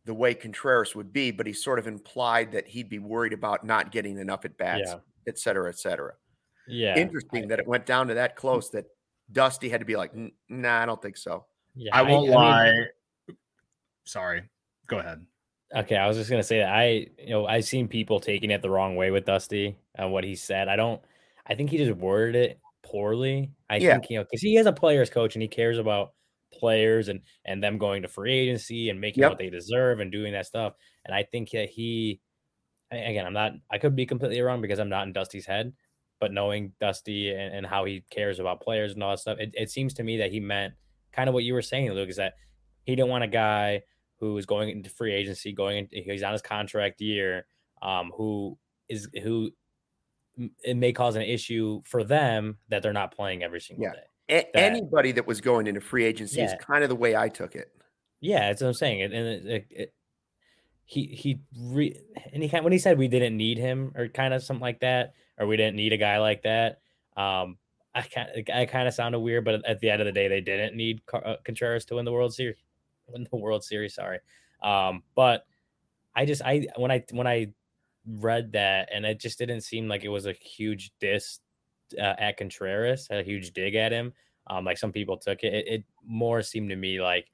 the way Contreras would be, but he sort of implied that he'd be worried about not getting enough at bats, Yeah. et cetera, et cetera. Yeah. Interesting that it went down to that hmm. close that Dusty had to be like, nah, I don't think so. Yeah. I won't mean- lie. Sorry. Go ahead. Okay, I was just gonna say that I, you know, I've seen people taking it the wrong way with Dusty and what he said. I don't. I think he just worded it poorly. I Yeah. think you know because he is a players coach and he cares about players and and them going to free agency and making Yep. what they deserve and doing that stuff. And I think that he, again, I'm not. I could be completely wrong because I'm not in Dusty's head. But knowing Dusty and, and how he cares about players and all that stuff, it, it seems to me that he meant kind of what you were saying, Luke, is that he didn't want a guy who is going into free agency, going into he's on his contract year, um, who is who it may cause an issue for them that they're not playing every single Yeah. day. A- anybody that was going into free agency is kind of the way I took it. Yeah, that's what I'm saying. And, it, it, it, he he re, and he kind when he said we didn't need him or kind of something like that, or we didn't need a guy like that. Um, I kind I kind of sounded weird, but at the end of the day, they didn't need Car- uh, Contreras to win the World Series. Win the World Series, sorry. Um, but I just I when I when I read that, and it just didn't seem like it was a huge diss uh, at Contreras, a huge dig at him. Um, like some people took it. it. It more seemed to me like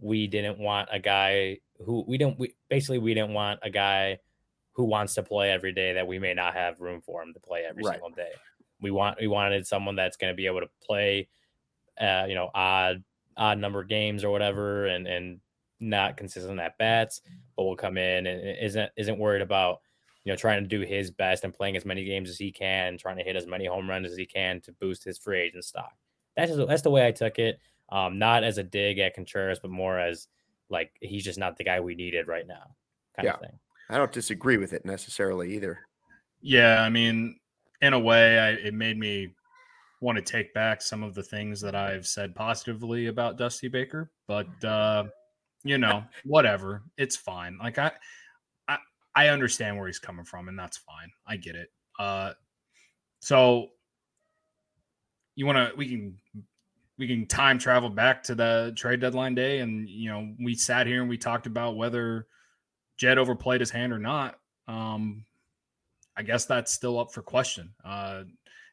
we didn't want a guy who we don't we, basically we didn't want a guy who wants to play every day that we may not have room for him to play every Right. single day. We want we wanted someone that's going to be able to play, uh, you know, odd odd number of games or whatever, and and not consistent at bats, but will come in and isn't isn't worried about you know trying to do his best and playing as many games as he can, trying to hit as many home runs as he can to boost his free agent stock. That's just, that's the way I took it. Um, not as a dig at Contreras, but more as like he's just not the guy we needed right now, kind Yeah. of thing. I don't disagree with it necessarily either. Yeah, I mean, in a way, I, it made me want to take back some of the things that I've said positively about Dusty Baker, but uh, you know, whatever, it's fine. Like I, I, understand where he's coming from, and that's fine. I get it. Uh, so you want to? We can we can time travel back to the trade deadline day, and you know, we sat here and we talked about whether Jed overplayed his hand or not. Um, I guess that's still up for question. Uh,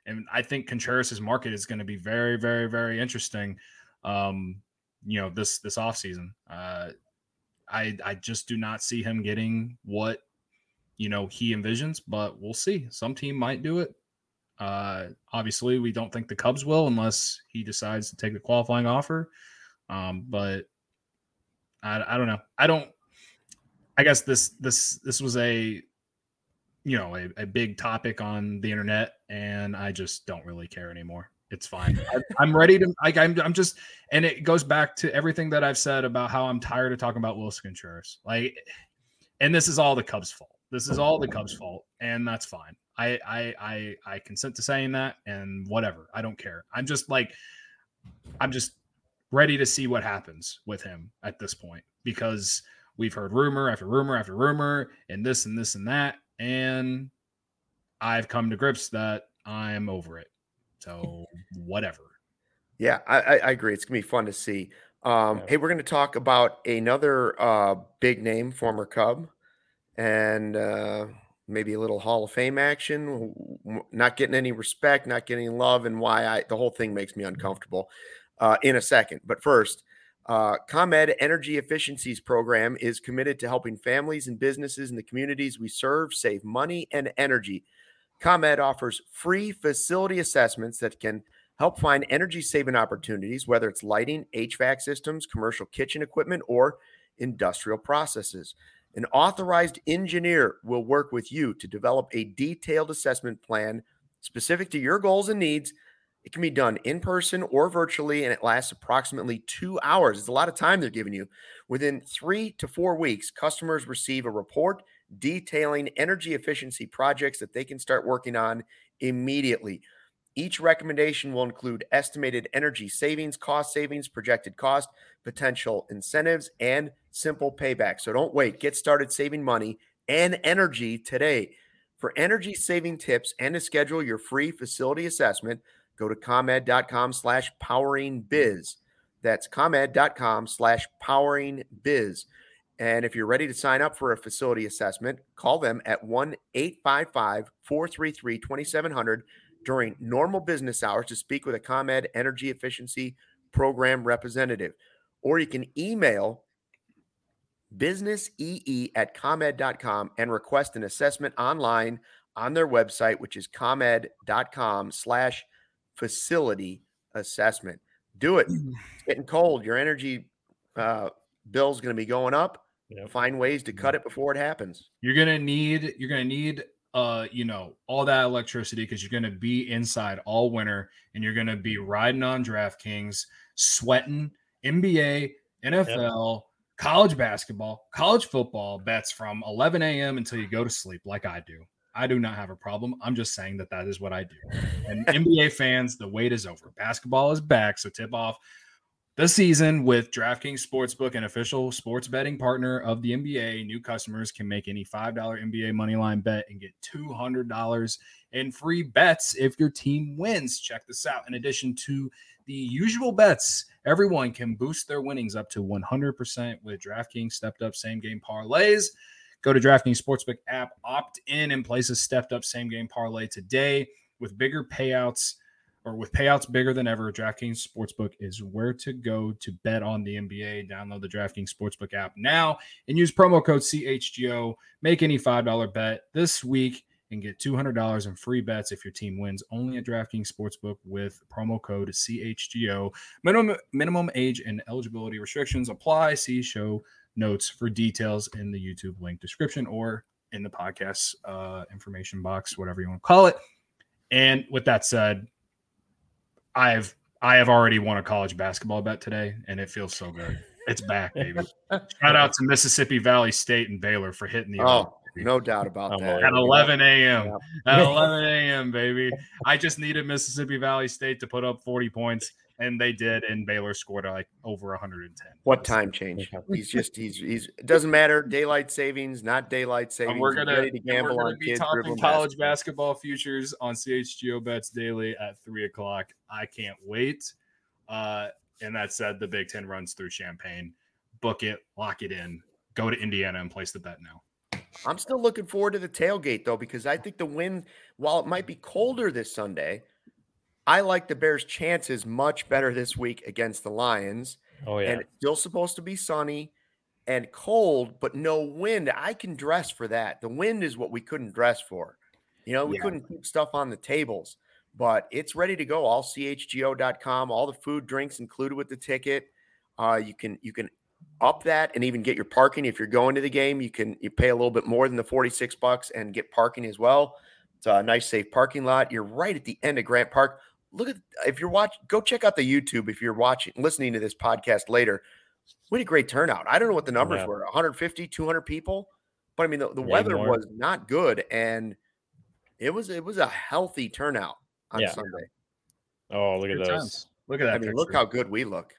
and I think Contreras' market is going to be very, very, very interesting. Um, you know, this this offseason. Uh, I I just do not see him getting what you know he envisions, but we'll see. Some team might do it. Uh, obviously, we don't think the Cubs will unless he decides to take the qualifying offer. Um, but I, I don't know. I don't. I guess this this this was a you know a, a big topic on the internet, and I just don't really care anymore. It's fine. I, I'm ready to. Like I'm. I'm just. And it goes back to everything that I've said about how I'm tired of talking about Willson Contreras. Like, and this is all the Cubs' fault. This is all the Cubs' fault, and that's fine. I I I I consent to saying that, and whatever. I don't care. I'm just like, I'm just ready to see what happens with him at this point because we've heard rumor after rumor after rumor, and this and this and that, and I've come to grips that I'm over it. So whatever. Yeah, I, I, I agree. It's gonna be fun to see. Um, Yeah. Hey, we're gonna talk about another uh, big name, former Cub, and uh, maybe a little Hall of Fame action. Not getting any respect, not getting love, and why I the whole thing makes me uncomfortable. Uh, in a second, but first, uh, ComEd Energy Efficiencies Program is committed to helping families and businesses in the communities we serve save money and energy. ComEd offers free facility assessments that can help find energy saving opportunities, whether it's lighting, HVAC systems, commercial kitchen equipment, or industrial processes. An authorized engineer will work with you to develop a detailed assessment plan specific to your goals and needs. It can be done in person or virtually, and it lasts approximately two hours. It's a lot of time they're giving you. Within three to four weeks, customers receive a report detailing energy efficiency projects that they can start working on immediately. Each recommendation will include estimated energy savings, cost savings, projected cost, potential incentives, and simple payback. So don't wait. Get started saving money and energy today. For energy saving tips and to schedule your free facility assessment, go to comed.com slash powering biz. That's comed.com slash powering biz. And if you're ready to sign up for a facility assessment, call them at 1 855 433 2700 during normal business hours to speak with a ComEd Energy Efficiency Program representative. Or you can email businessee at comed.com and request an assessment online on their website, which is comed.com slash facility assessment. Do it. It's getting cold. Your energy uh, bill is going to be going up. Yep. Find ways to cut it before it happens. You're gonna need you're gonna need uh you know all that electricity because you're gonna be inside all winter and you're gonna be riding on DraftKings, sweating NBA, NFL, college basketball, college football bets from 11 a.m. until you go to sleep, like I do. I do not have a problem. I'm just saying that that is what I do. And NBA fans, the wait is over. Basketball is back, so tip off the season with DraftKings Sportsbook, an official sports betting partner of the NBA. New customers can make any $5 NBA moneyline bet and get $200 in free bets if your team wins. Check this out. In addition to the usual bets, everyone can boost their winnings up to 100% with DraftKings stepped up same game parlays. Go to DraftKings Sportsbook app, opt in, and place a stepped up same game parlay today with bigger payouts or with payouts bigger than ever, DraftKings Sportsbook is where to go to bet on the NBA. Download the DraftKings Sportsbook app now and use promo code CHGO. Make any $5 bet this week and get $200 in free bets if your team wins only at DraftKings Sportsbook with promo code CHGO. Minimum minimum age and eligibility restrictions apply. See show notes for details in the YouTube link description or in the podcast uh, information box, whatever you want to call it. And with that said, I've I have already won a college basketball bet today, and it feels so good. It's back, baby. Shout out to Mississippi Valley State and Baylor for hitting the Oh, no doubt about that. at 11 a.m. Yeah. At 11 a.m. baby. I just needed Mississippi Valley State to put up 40 points, and they did. And Baylor scored like over 110. What time change? He's just he's he's it doesn't matter. Daylight savings, not daylight savings. And we're gonna, ready to and we're gonna on be kids. talking college basketball. basketball futures on CHGO bets daily at three o'clock. I can't wait. Uh, and that said, the Big Ten runs through Champaign. Book it, lock it in, go to Indiana and place the bet now. I'm still looking forward to the tailgate though, because I think the wind, while it might be colder this Sunday, I like the Bears' chances much better this week against the Lions. Oh yeah. And it's still supposed to be sunny and cold, but no wind. I can dress for that. The wind is what we couldn't dress for. You know, we Yeah. couldn't keep stuff on the tables, but it's ready to go. All chgo.com, all the food, drinks included with the ticket. Uh, you can you can up that and even get your parking if you're going to the game. You can you pay a little bit more than the 46 bucks and get parking as well. It's a nice safe parking lot. You're right at the end of Grant Park. Look at if you're watching, go check out the YouTube if you're watching, listening to this podcast later. We had a great turnout. I don't know what the numbers Yeah. were 150, 200 people, but I mean, the, the weather more. was not good and it was it was a healthy turnout on Yeah. Sunday. oh, look at Good those. times. Look at that. I mean, look how good we look.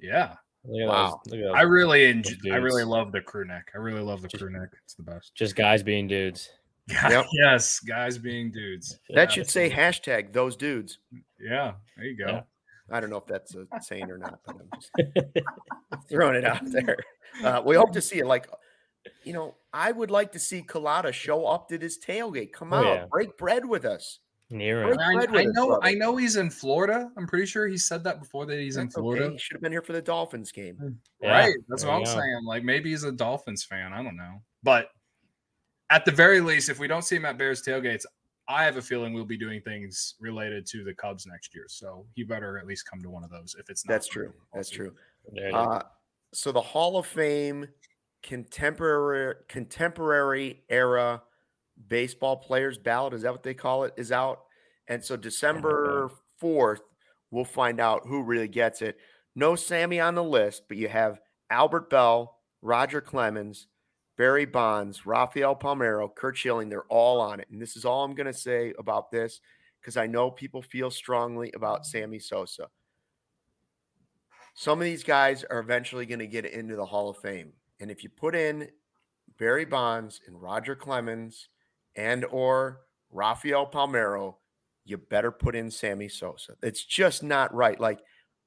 yeah. Look at Wow. those. Look at those. I really enjoy, I really love the crew neck. I really love the Just- crew neck. It's the best. Just guys being dudes. Yep. yes, guys being dudes. That should say hashtag those dudes. Yeah, there you go. Yeah. I don't know if that's a saying or not, but I'm just throwing it out there. Uh, we hope to see it. Like, you know, I would like to see Colada show up to this tailgate. Come Oh, out, yeah. break bread with us. Near Break him. I, bread I with us, know. I know he's in Florida. I'm pretty sure he said that before that he's in Florida. okay. He should have been here for the Dolphins game. Yeah, Right. That's there what I'm go. saying. Like maybe he's a Dolphins fan. I don't know. But at the very least, if we don't see him at Bears tailgates, I have a feeling we'll be doing things related to the Cubs next year. So he better at least come to one of those if it's not. That's true. That's season. true. There it is. Uh, so the Hall of Fame contemporary contemporary era baseball players ballot is that what they call it is out and so december 4th we'll find out who really gets it no sammy on the list but you have albert belle roger clemens barry bonds rafael palmeiro curt schilling they're all on it and this is all i'm going to say about this because i know people feel strongly about sammy sosa some of these guys are eventually going to get into the Hall of Fame. And if you put in Barry Bonds and Roger Clemens and or Rafael Palmeiro, you better put in Sammy Sosa. It's just not right. Like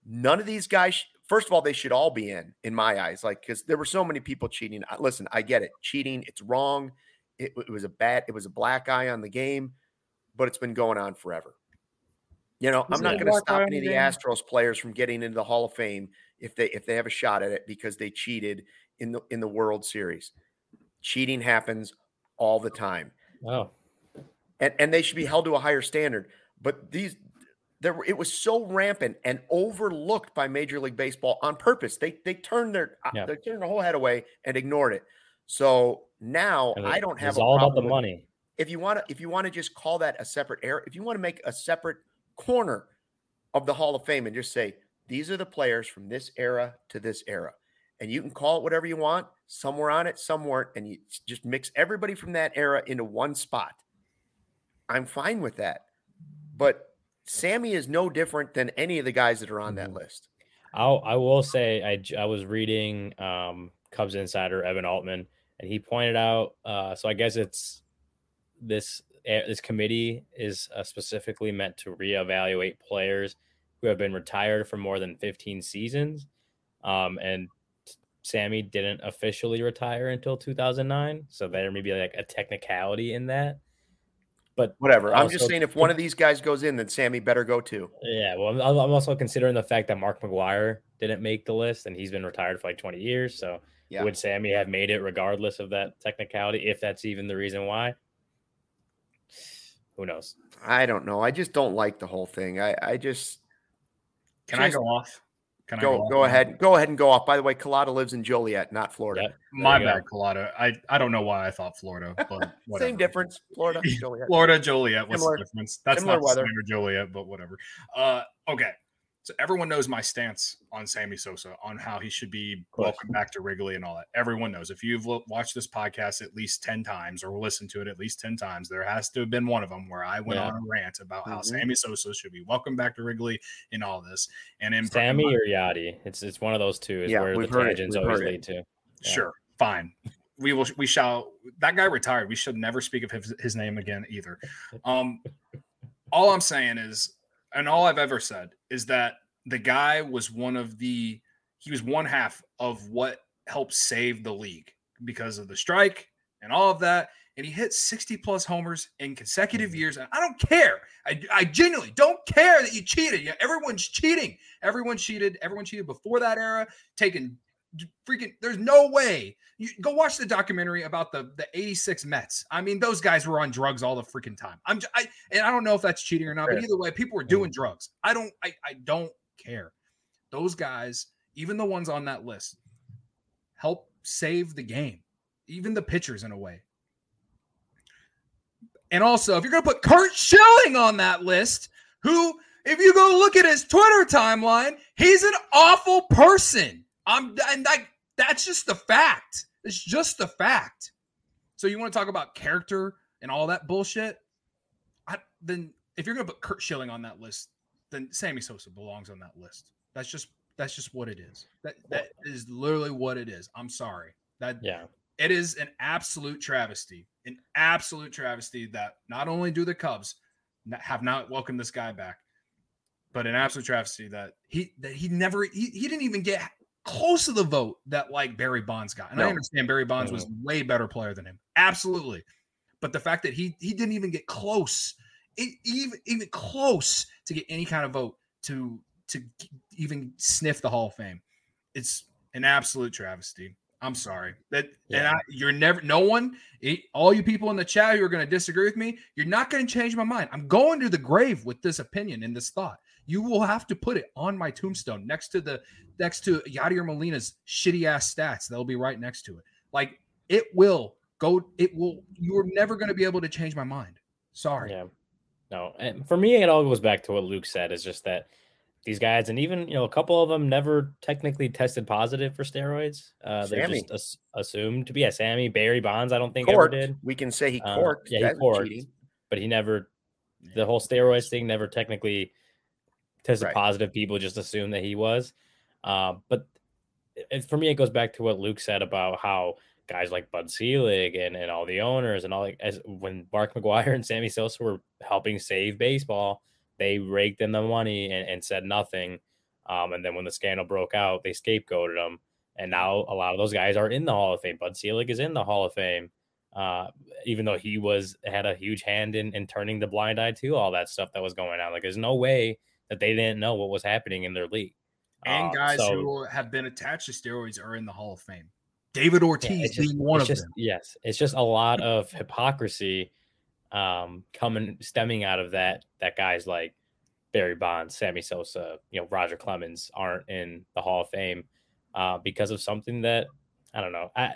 none of these guys. First of all, they should all be in, in my eyes. Like because there were so many people cheating. Listen, I get it. Cheating, it's wrong. It, it was a bad. It was a black eye on the game, but it's been going on forever. You know, I'm not going to stop any of the Astros players from getting into the Hall of Fame if they if they have a shot at it because they cheated in the in the World Series. Cheating happens all the time. Oh. And and they should be held to a higher standard. But these there it was so rampant and overlooked by Major League Baseball on purpose. They they turned their uh, yeah. they turned their whole head away and ignored it. So now I don't have it's all about the money. If you want to if you want to just call that a separate area, if you want to make a separate corner of the Hall of Fame and just say, these are the players from this era to this era. And you can call it whatever you want. Some were on it, some weren't. And you just mix everybody from that era into one spot. I'm fine with that. But Sammy is no different than any of the guys that are on that mm-hmm. list. I'll, I will say, I, I was reading um, Cubs insider Evan Altman, and he pointed out. Uh, so I guess it's this this committee is uh, specifically meant to reevaluate players who have been retired for more than 15 seasons. Um, and Sammy didn't officially retire until 2009, so there may be like a technicality in that. But whatever. I'm just saying, if one of these guys goes in, then Sammy better go too. Yeah. Well, I'm also considering the fact that Mark McGwire didn't make the list, and he's been retired for like 20 years. So yeah. would Sammy have made it regardless of that technicality, if that's even the reason why? Who knows? I don't know. I just don't like the whole thing. I, I just can just, I go off? Can go, I go, go ahead. Go ahead and go off. By the way, Collada lives in Joliet, not Florida. Yep. My bad, Collada. I, I don't know why I thought Florida, but same difference. Florida, Joliet. Florida, Joliet. What's Similar. the difference? That's not weather. Joliet, but whatever. Uh, okay. So everyone knows my stance on Sammy Sosa, on how he should be welcome back to Wrigley and all that. Everyone knows. If you've watched this podcast at least 10 times or listened to it at least 10 times, there has to have been one of them where I went yeah. on a rant about mm-hmm. how Sammy Sosa should be welcome back to Wrigley in all this. And in Sammy or Yadi, it's it's one of those two is yeah, where the tangents always lead to. Yeah. Sure, fine. We will we shall that guy retired. We should never speak of his, his name again either. Um all I'm saying is and all I've ever said is that the guy was one of the he was one half of what helped save the league because of the strike and all of that. And he hit 60 plus homers in consecutive mm-hmm. years. And I don't care. I, I genuinely don't care that you cheated. Yeah, everyone's cheating. Everyone cheated. Everyone cheated before that era, taking freaking there's no way you go watch the documentary about the the 86 Mets. I mean, those guys were on drugs all the freaking time. I'm just, I and I don't know if that's cheating or not, but either way, people were doing mm-hmm. drugs. I don't I, I don't care. Those guys, even the ones on that list, help save the game. Even the pitchers in a way. And also, if you're going to put Curt Schilling on that list, who if you go look at his Twitter timeline, he's an awful person. I'm and that that's just the fact. It's just the fact. So you want to talk about character and all that bullshit? I, then if you're gonna put Curt Schilling on that list, then Sammy Sosa belongs on that list. That's just that's just what it is. That that is literally what it is. I'm sorry. That yeah. It is an absolute travesty. An absolute travesty that not only do the Cubs have not welcomed this guy back, but an absolute travesty that he that he never he, he didn't even get close to the vote that like Barry Bonds got. And no. I understand Barry Bonds was mm-hmm. way better player than him. Absolutely. But the fact that he he didn't even get close, it, even even close to get any kind of vote to to even sniff the Hall of Fame, it's an absolute travesty. I'm sorry that, yeah. and I, you're never. No one, all you people in the chat who are going to disagree with me, you're not going to change my mind. I'm going to the grave with this opinion and this thought. You will have to put it on my tombstone next to the next to Yadier Molina's shitty ass stats. They'll be right next to it. Like it will go. It will. You're never going to be able to change my mind. Sorry. Yeah. No. And for me, it all goes back to what Luke said. Is just that these guys, and even you know, a couple of them never technically tested positive for steroids. Uh, they're just as- assumed to be. Yeah, Sammy Barry Bonds. I don't think ever did. We can say he uh, corked. Uh, yeah, he corked, but he never. The whole steroids thing never technically tested right. positive. People just assume that he was. Uh, but it, for me, it goes back to what Luke said about how guys like Bud Selig and, and all the owners and all like as when Mark McGwire and Sammy Sosa were helping save baseball, they raked in the money and, and said nothing. Um, and then when the scandal broke out, they scapegoated them. And now a lot of those guys are in the Hall of Fame. Bud Selig is in the Hall of Fame. Uh, even though he was had a huge hand in, in turning the blind eye to all that stuff that was going on. Like there's no way that they didn't know what was happening in their league. And uh, guys so, who have been attached to steroids are in the Hall of Fame. David Ortiz yeah, just, being one of just, them. Yes, it's just a lot of hypocrisy um, coming stemming out of that. That guys like Barry Bonds, Sammy Sosa, you know, Roger Clemens aren't in the Hall of Fame uh, because of something that I don't know. I,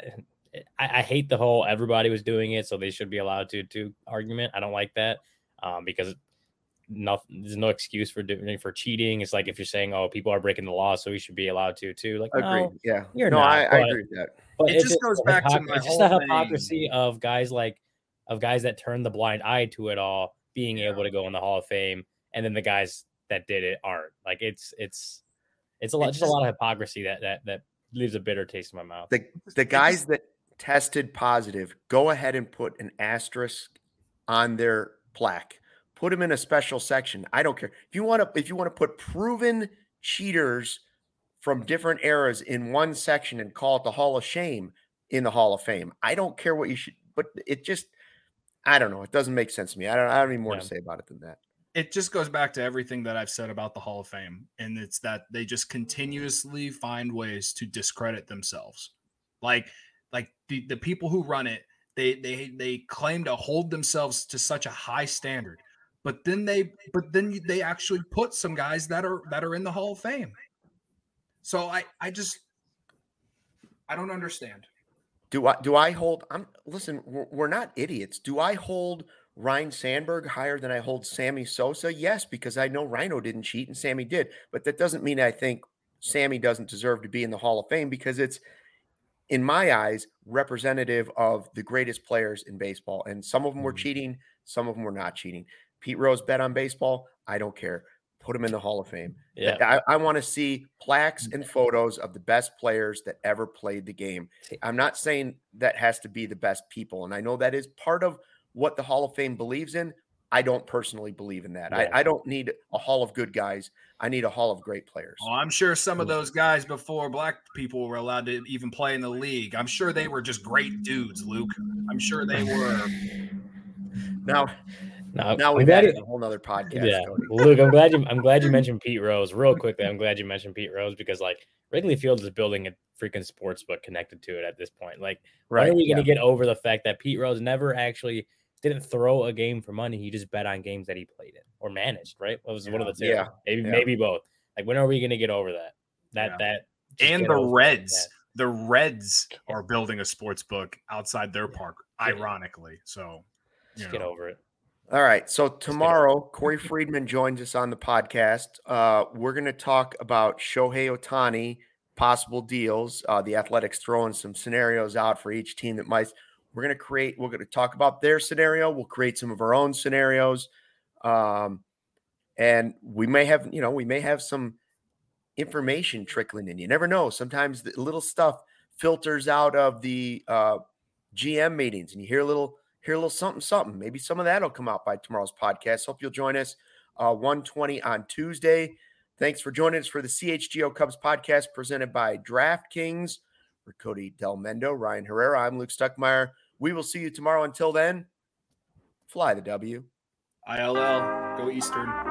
I, I hate the whole everybody was doing it, so they should be allowed to to argument. I don't like that um, because nothing there's no excuse for doing for cheating. It's like if you're saying, "Oh, people are breaking the law, so we should be allowed to too." Like, agreed. No, yeah, you're no, not, I, I agree with that. But it just goes back to my it's just the hypocrisy thing. of guys like of guys that turn the blind eye to it all being yeah. able to go in the Hall of Fame, and then the guys that did it aren't. Like it's it's it's a lot, it's just, just, a lot of hypocrisy that that that leaves a bitter taste in my mouth. The the guys that tested positive, go ahead and put an asterisk on their plaque. Put them in a special section. I don't care if you want to. If you want to put proven cheaters from different eras in one section and call it the Hall of Shame in the Hall of Fame. I don't care what you should, but it just, I don't know. It doesn't make sense to me. I don't, I don't need more yeah. to say about it than that. It just goes back to everything that I've said about the Hall of Fame. And it's that they just continuously find ways to discredit themselves. Like, like the, the people who run it, they, they, they claim to hold themselves to such a high standard, but then they, but then they actually put some guys that are, that are in the Hall of Fame. So I, I just, I don't understand. Do I, do I hold, I'm, listen, we're, we're not idiots. Do I hold Ryne Sandberg higher than I hold Sammy Sosa? Yes, because I know Rhino didn't cheat and Sammy did. But that doesn't mean I think Sammy doesn't deserve to be in the Hall of Fame because it's, in my eyes, representative of the greatest players in baseball. And some of them were mm-hmm. cheating, some of them were not cheating. Pete Rose bet on baseball. I don't care put him in the Hall of Fame. Yeah. I, I want to see plaques mm. and photos of the best players that ever played the game. I'm not saying that has to be the best people. And I know that is part of what the Hall of Fame believes in. I don't personally believe in that. Yeah. I, I, don't need a hall of good guys. I need a hall of great players. Oh, I'm sure some of mm. those guys before black people were allowed to even play in the league, I'm sure they were just great dudes, Luke. I'm sure they were. Now, now, now we've added a whole nother podcast. Yeah, Luke, I'm glad you. I'm glad you mentioned Pete Rose real quickly. I'm glad you mentioned Pete Rose because like Wrigley Field is building a freaking sports book connected to it at this point. Like, right, when are we yeah. going to get over the fact that Pete Rose never actually didn't throw a game for money? He just bet on games that he played in or managed. Right? It was yeah. one of the two. Yeah, maybe yeah. maybe both. Like, when are we going to get over that? That that and the Reds. The Reds are building a sports book outside their park, ironically. So, just know. get over it. All right. So tomorrow, Corey Friedman joins us on the podcast. Uh, we're going to talk about Shohei Ohtani, possible deals. Uh, the Athletics throwing some scenarios out for each team that might. We're going to create. We're going to talk about their scenario. We'll create some of our own scenarios, um, and we may have, you know, we may have some information trickling in. You never know. Sometimes the little stuff filters out of the uh, GM meetings, and you hear a little hear a little something, something. Maybe some of that will come out by tomorrow's podcast. Hope you'll join us uh, 120 on Tuesday. Thanks for joining us for the CHGO Cubs podcast presented by DraftKings. For Cody Delmendo, Ryan Herrera, I'm Luke Stuckmeyer. We will see you tomorrow. Until then, fly the W. ILL, go Eastern.